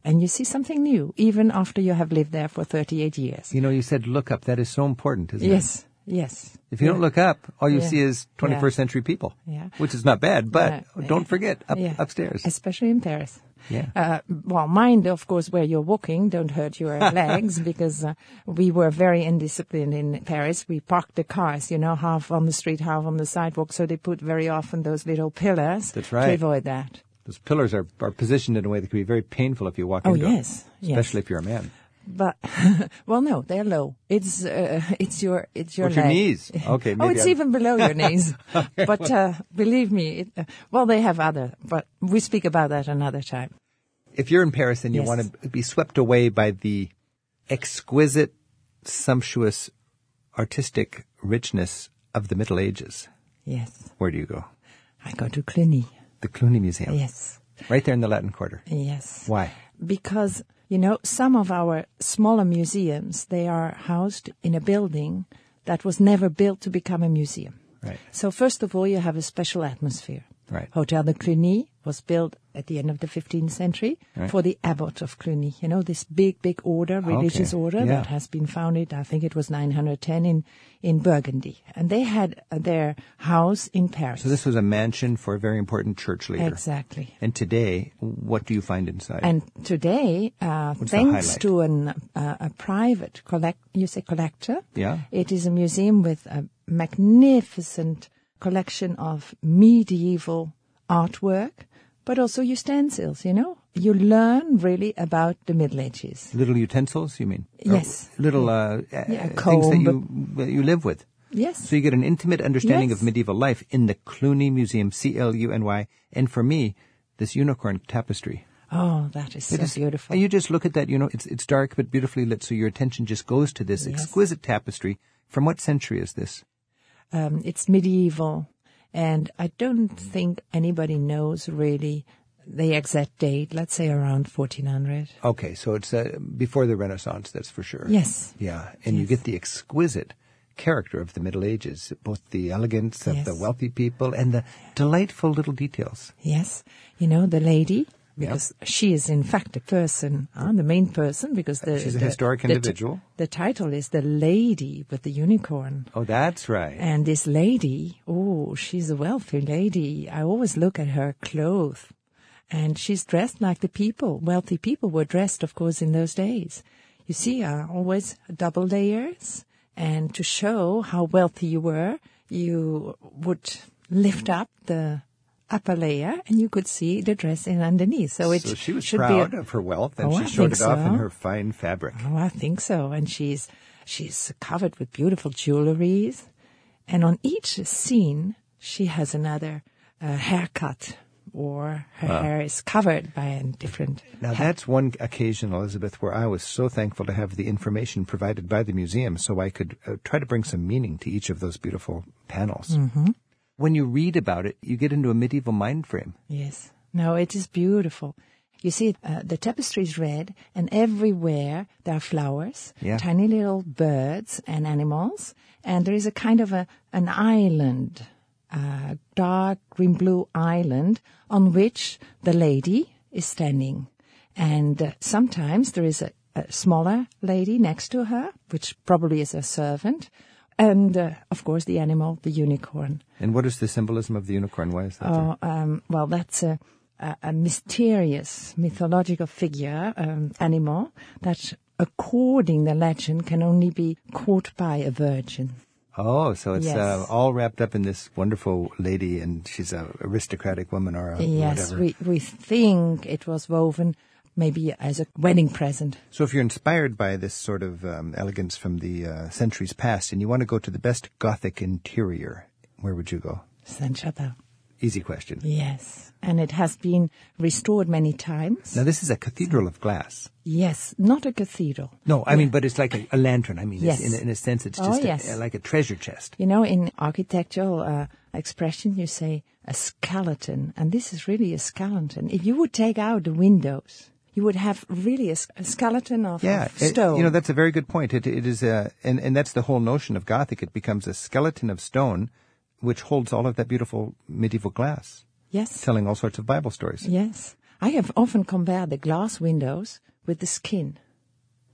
[SPEAKER 3] and you see something new, even after you have lived there for 38 years.
[SPEAKER 1] You know, you said look up. That is so important, isn't it?
[SPEAKER 3] Yes, yes.
[SPEAKER 1] If you don't look up, all you
[SPEAKER 3] Yeah.
[SPEAKER 1] see is 21st
[SPEAKER 3] Yeah.
[SPEAKER 1] century people.
[SPEAKER 3] Yeah.
[SPEAKER 1] Which is not bad, but don't forget up,
[SPEAKER 3] yeah.
[SPEAKER 1] upstairs.
[SPEAKER 3] Especially in Paris.
[SPEAKER 1] Yeah.
[SPEAKER 3] Uh, well, mind, of course, where you're walking. Don't hurt your legs because uh, we were very indisciplined in Paris. We parked the cars, you know, half on the street, half on the sidewalk. So they put very often those little pillars
[SPEAKER 1] That's
[SPEAKER 3] to
[SPEAKER 1] right.
[SPEAKER 3] avoid that.
[SPEAKER 1] Those pillars are, are positioned in a way that can be very painful if you walk
[SPEAKER 3] Oh,
[SPEAKER 1] into them.
[SPEAKER 3] yes, yes.
[SPEAKER 1] Especially if you're a man.
[SPEAKER 3] But well, no, they're low. It's uh, it's your it's your
[SPEAKER 1] your knees? Okay,
[SPEAKER 3] oh, it's
[SPEAKER 1] I'm-
[SPEAKER 3] even below your knees. but uh, believe me, it, uh, well, they have other. But we speak about that another time.
[SPEAKER 1] If you're in Paris and you
[SPEAKER 3] Yes.
[SPEAKER 1] want to be swept away by the exquisite sumptuous artistic richness of the Middle Ages,
[SPEAKER 3] Yes.
[SPEAKER 1] where do you go?
[SPEAKER 3] I go to Cluny.
[SPEAKER 1] The Cluny Museum.
[SPEAKER 3] Yes.
[SPEAKER 1] Right there in the Latin Quarter.
[SPEAKER 3] Yes.
[SPEAKER 1] Why?
[SPEAKER 3] Because, you know, some of our smaller museums, they are housed in a building that was never built to become a museum.
[SPEAKER 1] Right.
[SPEAKER 3] So first of all, you have a special atmosphere.
[SPEAKER 1] Right.
[SPEAKER 3] Hotel de Cluny was built at the end of the 15th century
[SPEAKER 1] Right.
[SPEAKER 3] for the abbot of Cluny. You know, this big, big order, religious
[SPEAKER 1] Okay.
[SPEAKER 3] order
[SPEAKER 1] Yeah.
[SPEAKER 3] that has been founded, I think it was 910 in, in Burgundy. And they had uh, their house in Paris.
[SPEAKER 1] So this was a mansion for a very important church leader.
[SPEAKER 3] Exactly.
[SPEAKER 1] And today, what do you find inside?
[SPEAKER 3] And today, uh, thanks to an, uh, a private collect, you say collector.
[SPEAKER 1] Yeah.
[SPEAKER 3] It is a museum with a magnificent collection of medieval artwork, but also utensils, you know. You learn really about the Middle Ages.
[SPEAKER 1] little utensils, you mean? Or
[SPEAKER 3] Yes.
[SPEAKER 1] little uh,
[SPEAKER 3] Yeah,
[SPEAKER 1] uh, things that you that you live with.
[SPEAKER 3] Yes.
[SPEAKER 1] So you get an intimate understanding
[SPEAKER 3] Yes.
[SPEAKER 1] of medieval life in the Cluny Museum, C L U N Y. And for me, this unicorn tapestry.
[SPEAKER 3] oh, that is so
[SPEAKER 1] It is-
[SPEAKER 3] beautiful.
[SPEAKER 1] And you just look at that, you know, it's it's dark but beautifully lit, so your attention just goes to this
[SPEAKER 3] Yes.
[SPEAKER 1] exquisite tapestry. From what century is this?
[SPEAKER 3] um, it's medieval, and I don't think anybody knows really the exact date. Let's say around 1400.
[SPEAKER 1] Okay, so it's uh, before the Renaissance, that's for sure.
[SPEAKER 3] Yes.
[SPEAKER 1] Yeah, and you get the exquisite character of the Middle Ages, both the elegance of the wealthy people and the delightful little details.
[SPEAKER 3] Yes, you know the lady because she is in fact a person, uh, the main person because the
[SPEAKER 1] She's a
[SPEAKER 3] the-
[SPEAKER 1] historic
[SPEAKER 3] the
[SPEAKER 1] individual.
[SPEAKER 3] The, title is the lady with the unicorn.
[SPEAKER 1] Oh, that's right.
[SPEAKER 3] And this lady, oh, she's a wealthy lady. I always look at her clothes. And she's dressed like the people. Wealthy people were dressed, of course, in those days. You see, uh, always double layers. And to show how wealthy you were, you would lift up the upper layer and you could see the dress in underneath. So it
[SPEAKER 1] so she was
[SPEAKER 3] should
[SPEAKER 1] proud
[SPEAKER 3] be a,
[SPEAKER 1] of her wealth, and
[SPEAKER 3] Oh,
[SPEAKER 1] she
[SPEAKER 3] I
[SPEAKER 1] showed it off in her fine fabric.
[SPEAKER 3] Oh, I think so. And she's she's covered with beautiful jewelries, and on each scene she has another uh, haircut, or her hair is covered by a different.
[SPEAKER 1] Now that's one occasion, Elizabeth, where I was so thankful to have the information provided by the museum, so I could uh, try to bring some meaning to each of those beautiful panels. Mm-hmm. When you read about it, you get into a medieval mind frame.
[SPEAKER 3] Yes. No, it is beautiful. You see, uh, the tapestry is red, and everywhere there are flowers,
[SPEAKER 1] Yeah.
[SPEAKER 3] tiny little birds and animals, and there is a kind of a an island, a dark green blue island on which the lady is standing, and uh, sometimes there is a, a smaller lady next to her, which probably is a servant, and uh, of course the animal, the unicorn.
[SPEAKER 1] And what is the symbolism of the unicorn? Why is that?
[SPEAKER 3] Oh, um, well, that's a, a, a mysterious mythological figure, um, animal, that, according the legend, can only be caught by a virgin.
[SPEAKER 1] Oh, so it's
[SPEAKER 3] Yes.
[SPEAKER 1] uh, all wrapped up in this wonderful lady, and she's an aristocratic woman or a
[SPEAKER 3] yes,
[SPEAKER 1] whatever.
[SPEAKER 3] we, we think it was woven maybe as a wedding present.
[SPEAKER 1] So if you're inspired by this sort of um, elegance from the uh, centuries past, and you want to go to the best Gothic interior, where would you go?
[SPEAKER 3] Sainte-Chapelle.
[SPEAKER 1] Easy question.
[SPEAKER 3] Yes. And it has been restored many times.
[SPEAKER 1] Now this is a cathedral of glass.
[SPEAKER 3] Yes, not a cathedral.
[SPEAKER 1] No, I mean, but it's like a, a lantern. I mean,
[SPEAKER 3] Yes.
[SPEAKER 1] in, in a sense, it's
[SPEAKER 3] Oh,
[SPEAKER 1] just a-
[SPEAKER 3] yes.
[SPEAKER 1] like a treasure chest.
[SPEAKER 3] You know, in architectural uh, expression, you say a skeleton, and this is really a skeleton. If you would take out the windows, you would have really a skeleton of,
[SPEAKER 1] Yeah,
[SPEAKER 3] of
[SPEAKER 1] it-
[SPEAKER 3] stone.
[SPEAKER 1] you know that's a very good point. It, it is, uh, and and that's the whole notion of Gothic. It becomes a skeleton of stone, which holds all of that beautiful medieval glass,
[SPEAKER 3] yes,
[SPEAKER 1] telling all sorts of Bible stories.
[SPEAKER 3] yes. I have often compared the glass windows with the skin.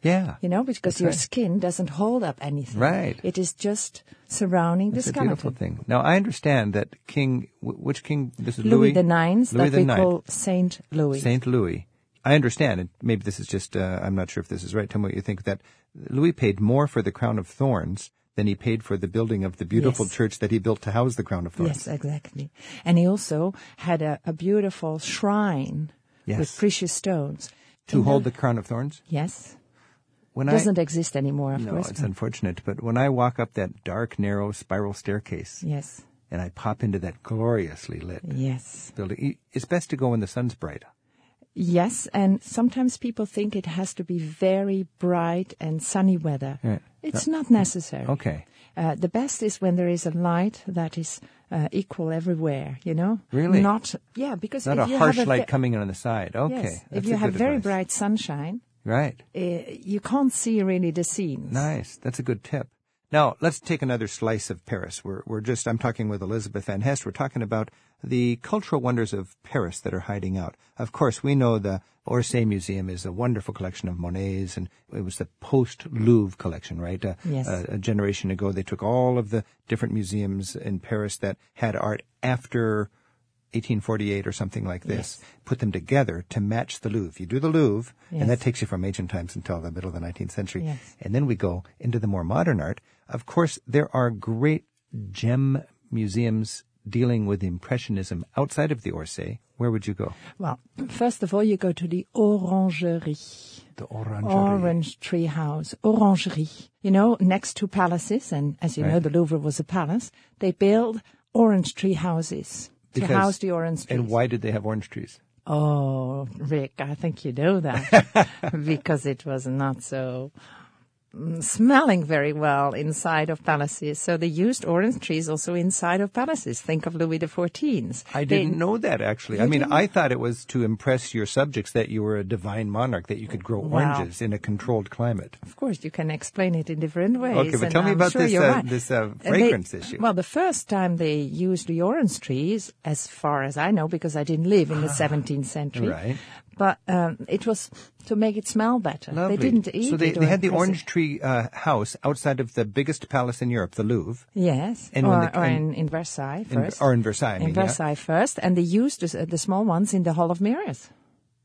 [SPEAKER 1] Yeah,
[SPEAKER 3] You know, because your
[SPEAKER 1] right.
[SPEAKER 3] skin doesn't hold up anything.
[SPEAKER 1] Right.
[SPEAKER 3] It is just surrounding
[SPEAKER 1] That's
[SPEAKER 3] the
[SPEAKER 1] a beautiful thing. Now I understand that King, which king? This is
[SPEAKER 3] Louis
[SPEAKER 1] Louis,
[SPEAKER 3] the Ninth,
[SPEAKER 1] Louis
[SPEAKER 3] that
[SPEAKER 1] the
[SPEAKER 3] we
[SPEAKER 1] Ninth.
[SPEAKER 3] call Saint Louis.
[SPEAKER 1] Saint Louis. I understand, and maybe this is just, uh, I'm not sure if this is right. Tell me what you think, that Louis paid more for the crown of thorns than he paid for the building of the beautiful
[SPEAKER 3] Yes.
[SPEAKER 1] church that he built to house the crown of thorns.
[SPEAKER 3] Yes, exactly. And he also had a, a beautiful shrine
[SPEAKER 1] Yes.
[SPEAKER 3] with precious stones.
[SPEAKER 1] To
[SPEAKER 3] In
[SPEAKER 1] hold the crown of thorns?
[SPEAKER 3] Yes.
[SPEAKER 1] When it
[SPEAKER 3] Doesn't exist anymore, of
[SPEAKER 1] No,
[SPEAKER 3] course.
[SPEAKER 1] it's unfortunate, but when I walk up that dark, narrow spiral staircase
[SPEAKER 3] yes.
[SPEAKER 1] and I pop into that gloriously lit
[SPEAKER 3] Yes.
[SPEAKER 1] building, it's best to go when the sun's bright.
[SPEAKER 3] Yes, and sometimes people think it has to be very bright and sunny weather.
[SPEAKER 1] Right.
[SPEAKER 3] It's not necessary.
[SPEAKER 1] Okay.
[SPEAKER 3] Uh, the best is when there is a light that is uh, equal everywhere, you know?
[SPEAKER 1] Really?
[SPEAKER 3] Not, yeah, because
[SPEAKER 1] Not
[SPEAKER 3] if
[SPEAKER 1] a
[SPEAKER 3] you
[SPEAKER 1] harsh
[SPEAKER 3] have a
[SPEAKER 1] light coming in on the side. Okay.
[SPEAKER 3] Yes, if you have very
[SPEAKER 1] advice.
[SPEAKER 3] bright sunshine,
[SPEAKER 1] Right.
[SPEAKER 3] uh, you can't see really the scenes.
[SPEAKER 1] Nice. That's a good tip. Now, let's take another slice of Paris. We're, we're just, I'm talking with Elizabeth Van Hest. We're talking about the cultural wonders of Paris that are hiding out. Of course, we know the Orsay Museum is a wonderful collection of Monets, and it was the post-Louvre collection, right? Uh,
[SPEAKER 3] Yes.
[SPEAKER 1] uh, a generation ago, they took all of the different museums in Paris that had art after 1848 or something like this, put them together to match the Louvre. You do the Louvre, and that takes you from ancient times until the middle of the 19th century.
[SPEAKER 3] Yes.
[SPEAKER 1] And then we go into the more modern art. Of course, there are great gem museums dealing with Impressionism outside of the Orsay. Where would you go?
[SPEAKER 3] Well, first of all, you go to the Orangerie.
[SPEAKER 1] The Orangerie.
[SPEAKER 3] Orange Tree House, Orangerie. You know, next to palaces, and as you know, the Louvre was a palace, they build orange tree houses to house the orange trees.
[SPEAKER 1] And why did they have orange trees?
[SPEAKER 3] Oh, Rick, I think you know that because it was not so smelling very well inside of palaces. So they used orange trees also inside of palaces. Think of Louis XIV's.
[SPEAKER 1] I didn't know that actually. I mean,
[SPEAKER 3] didn't?
[SPEAKER 1] I thought it was to impress your subjects that you were a divine monarch, that you could grow
[SPEAKER 3] Wow.
[SPEAKER 1] oranges in a controlled climate.
[SPEAKER 3] Of course, you can explain it in different ways.
[SPEAKER 1] Okay, but tell me
[SPEAKER 3] I'm
[SPEAKER 1] about
[SPEAKER 3] sure
[SPEAKER 1] this, uh,
[SPEAKER 3] right.
[SPEAKER 1] this, uh,
[SPEAKER 3] And they-
[SPEAKER 1] fragrance issue.
[SPEAKER 3] Well, the first time they used the orange trees, as far as I know, because I didn't live in the 17th century.
[SPEAKER 1] Right.
[SPEAKER 3] But um, it was to make it smell better.
[SPEAKER 1] Lovely.
[SPEAKER 3] They didn't eat
[SPEAKER 1] so they,
[SPEAKER 3] it.
[SPEAKER 1] they had the orange tree uh, house outside of the biggest palace in Europe, the Louvre,
[SPEAKER 3] Yes,
[SPEAKER 1] And
[SPEAKER 3] or, or in, in Versailles
[SPEAKER 1] in,
[SPEAKER 3] first.
[SPEAKER 1] or in Versailles. I
[SPEAKER 3] in
[SPEAKER 1] mean, yeah.
[SPEAKER 3] Versailles first, and they used the, the small ones in the Hall of Mirrors.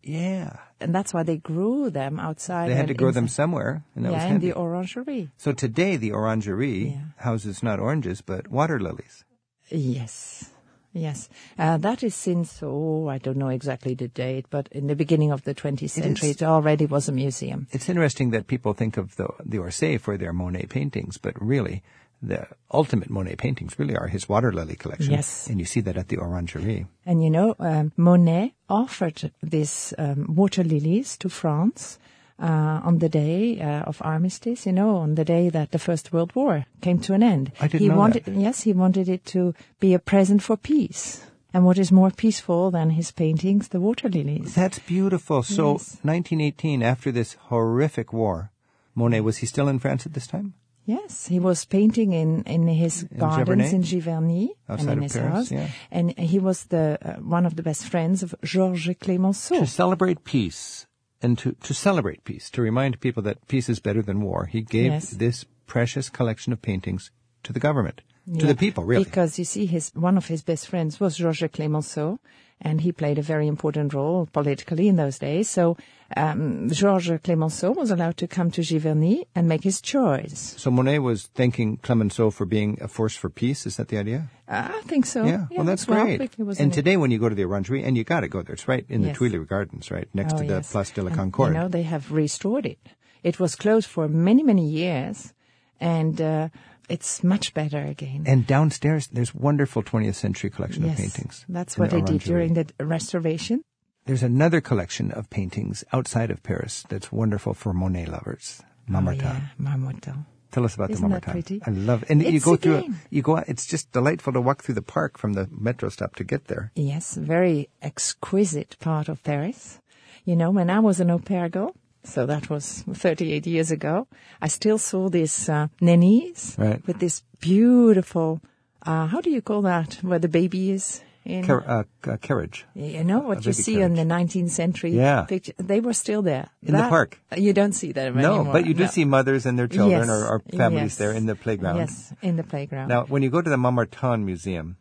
[SPEAKER 1] Yeah.
[SPEAKER 3] And that's why they grew them outside.
[SPEAKER 1] They had to grow them somewhere, and that
[SPEAKER 3] yeah,
[SPEAKER 1] was
[SPEAKER 3] in the orangerie.
[SPEAKER 1] so today, the orangerie
[SPEAKER 3] Yeah.
[SPEAKER 1] houses not oranges, but water lilies.
[SPEAKER 3] Yes. Yes. Uh, that is since, oh, I don't know exactly the date, but in the beginning of the 20th century,
[SPEAKER 1] is.
[SPEAKER 3] it already was a museum.
[SPEAKER 1] It's interesting that people think of the, the Orsay for their Monet paintings, but really, the ultimate Monet paintings really are his water lily collection.
[SPEAKER 3] Yes.
[SPEAKER 1] And you see that at the orangerie.
[SPEAKER 3] And you know, um, Monet offered these um, water lilies to France uh, on the day uh, of armistice. You know, on the day that the First World War came to an end.
[SPEAKER 1] I didn't
[SPEAKER 3] he
[SPEAKER 1] know
[SPEAKER 3] wanted,
[SPEAKER 1] that.
[SPEAKER 3] Yes, he wanted it to be a present for peace. And what is more peaceful than his paintings, the water lilies?
[SPEAKER 1] That's beautiful. So,
[SPEAKER 3] Yes.
[SPEAKER 1] 1918, after this horrific war, Monet, was he still in France at this time?
[SPEAKER 3] Yes, he was painting in, in his gardens
[SPEAKER 1] Giverny?
[SPEAKER 3] in Giverny
[SPEAKER 1] Outside
[SPEAKER 3] and in
[SPEAKER 1] of
[SPEAKER 3] his
[SPEAKER 1] Paris,
[SPEAKER 3] house.
[SPEAKER 1] yeah.
[SPEAKER 3] And he was the uh, one of the best friends of Georges Clemenceau.
[SPEAKER 1] To celebrate peace and to, to celebrate peace, to remind people that peace is better than war, he gave
[SPEAKER 3] Yes.
[SPEAKER 1] this precious collection of paintings to the government, to the people, really.
[SPEAKER 3] Because you see, his one of his best friends was Georges Clemenceau, and he played a very important role politically in those days. So um, Georges Clemenceau was allowed to come to Giverny and make his choice.
[SPEAKER 1] so Monet was thanking Clemenceau for being a force for peace. Is that the idea?
[SPEAKER 3] I think so.
[SPEAKER 1] Yeah, well, that's great.
[SPEAKER 3] it
[SPEAKER 1] And
[SPEAKER 3] an-
[SPEAKER 1] today, when you go to the Orangerie, and you got to go there, it's right in the Tuileries Gardens, right next
[SPEAKER 3] Oh,
[SPEAKER 1] to the
[SPEAKER 3] yes.
[SPEAKER 1] Place de la Concorde.
[SPEAKER 3] You know, they have restored it. It was closed for many, many years, and uh, it's much better again.
[SPEAKER 1] and downstairs, there's wonderful 20th century collection
[SPEAKER 3] yes,
[SPEAKER 1] of paintings.
[SPEAKER 3] that's what they did during the restoration.
[SPEAKER 1] There's another collection of paintings outside of Paris that's wonderful for Monet lovers. Marmottan.
[SPEAKER 3] Oh, yeah, Marmottan.
[SPEAKER 1] Tell us about
[SPEAKER 3] Isn't
[SPEAKER 1] the
[SPEAKER 3] that
[SPEAKER 1] Marmottan.
[SPEAKER 3] pretty?
[SPEAKER 1] I love it. And you go through,
[SPEAKER 3] again.
[SPEAKER 1] you go, it's just delightful to walk through the park from the metro stop to get there.
[SPEAKER 3] Yes, very exquisite part of Paris. You know, when I was an au pair girl, so that was 38 years ago, I still saw these uh, nannies
[SPEAKER 1] Right.
[SPEAKER 3] with this beautiful, uh, how do you call that, where the baby is? In,
[SPEAKER 1] Car- uh, uh, carriage.
[SPEAKER 3] you know what you see in the 19th century
[SPEAKER 1] Yeah.
[SPEAKER 3] picture? They were still there.
[SPEAKER 1] In the park.
[SPEAKER 3] You don't see them
[SPEAKER 1] No,
[SPEAKER 3] anymore.
[SPEAKER 1] but you do
[SPEAKER 3] No.
[SPEAKER 1] see mothers and their children
[SPEAKER 3] Yes,
[SPEAKER 1] or, or families
[SPEAKER 3] yes.
[SPEAKER 1] there in the playground.
[SPEAKER 3] Yes, in the playground.
[SPEAKER 1] Now, when you go to the Montmartre Museum,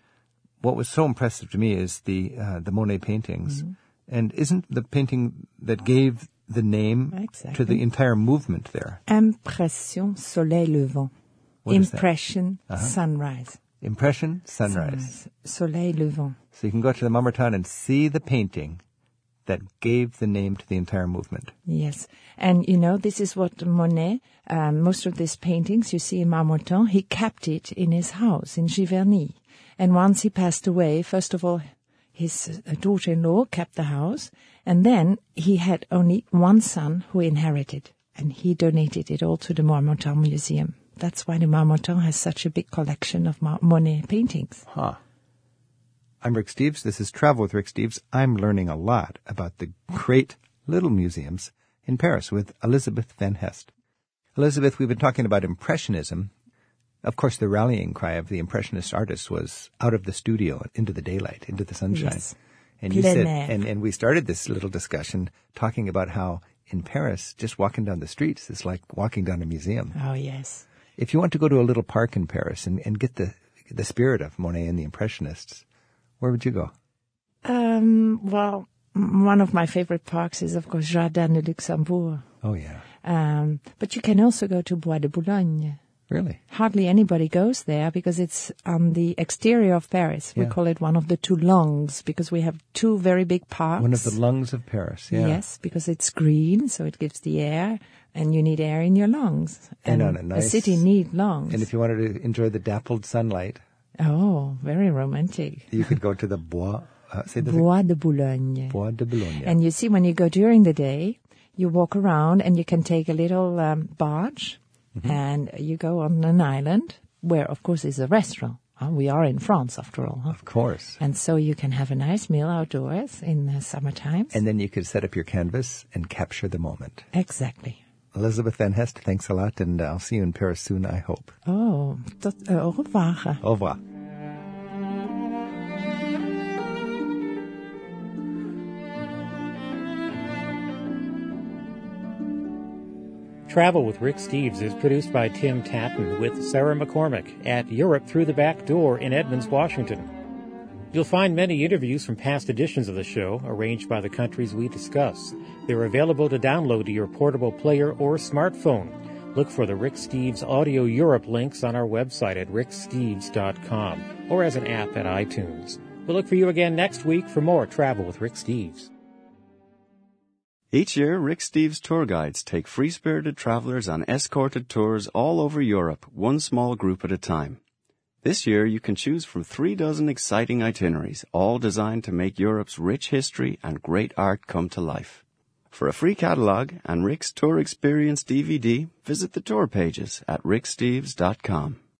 [SPEAKER 1] what was so impressive to me is the uh, the Monet paintings.
[SPEAKER 3] Mm-hmm.
[SPEAKER 1] And isn't the painting that gave the name to the entire movement there?
[SPEAKER 3] Impression soleil levant.
[SPEAKER 1] What that? Uh-huh.
[SPEAKER 3] Impression sunrise.
[SPEAKER 1] Impression, sunrise.
[SPEAKER 3] Soleil levant.
[SPEAKER 1] So you can go to the Montmartre and see the painting that gave the name to the entire movement.
[SPEAKER 3] Yes. And, you know, this is what Monet, um, most of these paintings you see in Marmottan, he kept it in his house in Giverny. And once he passed away, first of all, his uh, daughter-in-law kept the house, and then he had only one son who inherited. and he donated it all to the Marmottan Museum. That's why the Marmottan has such a big collection of Mar- Monet paintings.
[SPEAKER 1] Huh. I'm Rick Steves. This is Travel with Rick Steves. I'm learning a lot about the great little museums in Paris with Elizabeth Van Hest. Elizabeth, we've been talking about Impressionism. Of course, the rallying cry of the Impressionist artists was out of the studio into the daylight, into the sunshine.
[SPEAKER 3] Yes.
[SPEAKER 1] And you said, and, and we started this little discussion talking about how in Paris, just walking down the streets is like walking down a museum.
[SPEAKER 3] Oh, yes.
[SPEAKER 1] If you want to go to a little park in Paris and, and get the, the spirit of Monet and the Impressionists, where would you go?
[SPEAKER 3] Um, well, one of my favorite parks is, of course, Jardin de Luxembourg.
[SPEAKER 1] Oh, yeah.
[SPEAKER 3] Um, but you can also go to Bois de Boulogne.
[SPEAKER 1] Really?
[SPEAKER 3] Hardly anybody goes there because it's on the exterior of Paris. We call it one of the two lungs because we have two very big parks.
[SPEAKER 1] One of the lungs of Paris. Yeah.
[SPEAKER 3] Yes, because it's green, so it gives the air, and you need air in your lungs.
[SPEAKER 1] And on a nice-
[SPEAKER 3] city need lungs.
[SPEAKER 1] And if you wanted to enjoy the dappled sunlight,
[SPEAKER 3] oh, very romantic.
[SPEAKER 1] you could go to the Bois, uh, say the
[SPEAKER 3] Bois de Boulogne.
[SPEAKER 1] Bois de Boulogne.
[SPEAKER 3] And you see, when you go during the day, you walk around and you can take a little um, barge
[SPEAKER 1] Mm-hmm.
[SPEAKER 3] and you go on an island where, of course, is a restaurant. We are in France, after all. Huh?
[SPEAKER 1] of course.
[SPEAKER 3] And so you can have a nice meal outdoors in the summer times.
[SPEAKER 1] And then you could set up your canvas and capture the moment.
[SPEAKER 3] exactly.
[SPEAKER 1] Elizabeth Van Hest, thanks a lot, and I'll see you in Paris soon, I hope.
[SPEAKER 3] Oh, tot, uh, au revoir.
[SPEAKER 1] Au revoir.
[SPEAKER 8] Travel with Rick Steves is produced by Tim Tattan with Sarah McCormick at Europe Through the Back Door in Edmonds, Washington. You'll find many interviews from past editions of the show, arranged by the countries we discuss. They're available to download to your portable player or smartphone. Look for the Rick Steves Audio Europe links on our website at ricksteves.com or as an app at iTunes. We'll look for you again next week for more Travel with Rick Steves.
[SPEAKER 9] Each year, Rick Steves tour guides take free spirited travelers on escorted tours all over Europe, one small group at a time. This year, you can choose from three dozen exciting itineraries, all designed to make Europe's rich history and great art come to life. For a free catalog and Rick's Tour Experience DVD, visit the tour pages at ricksteves.com.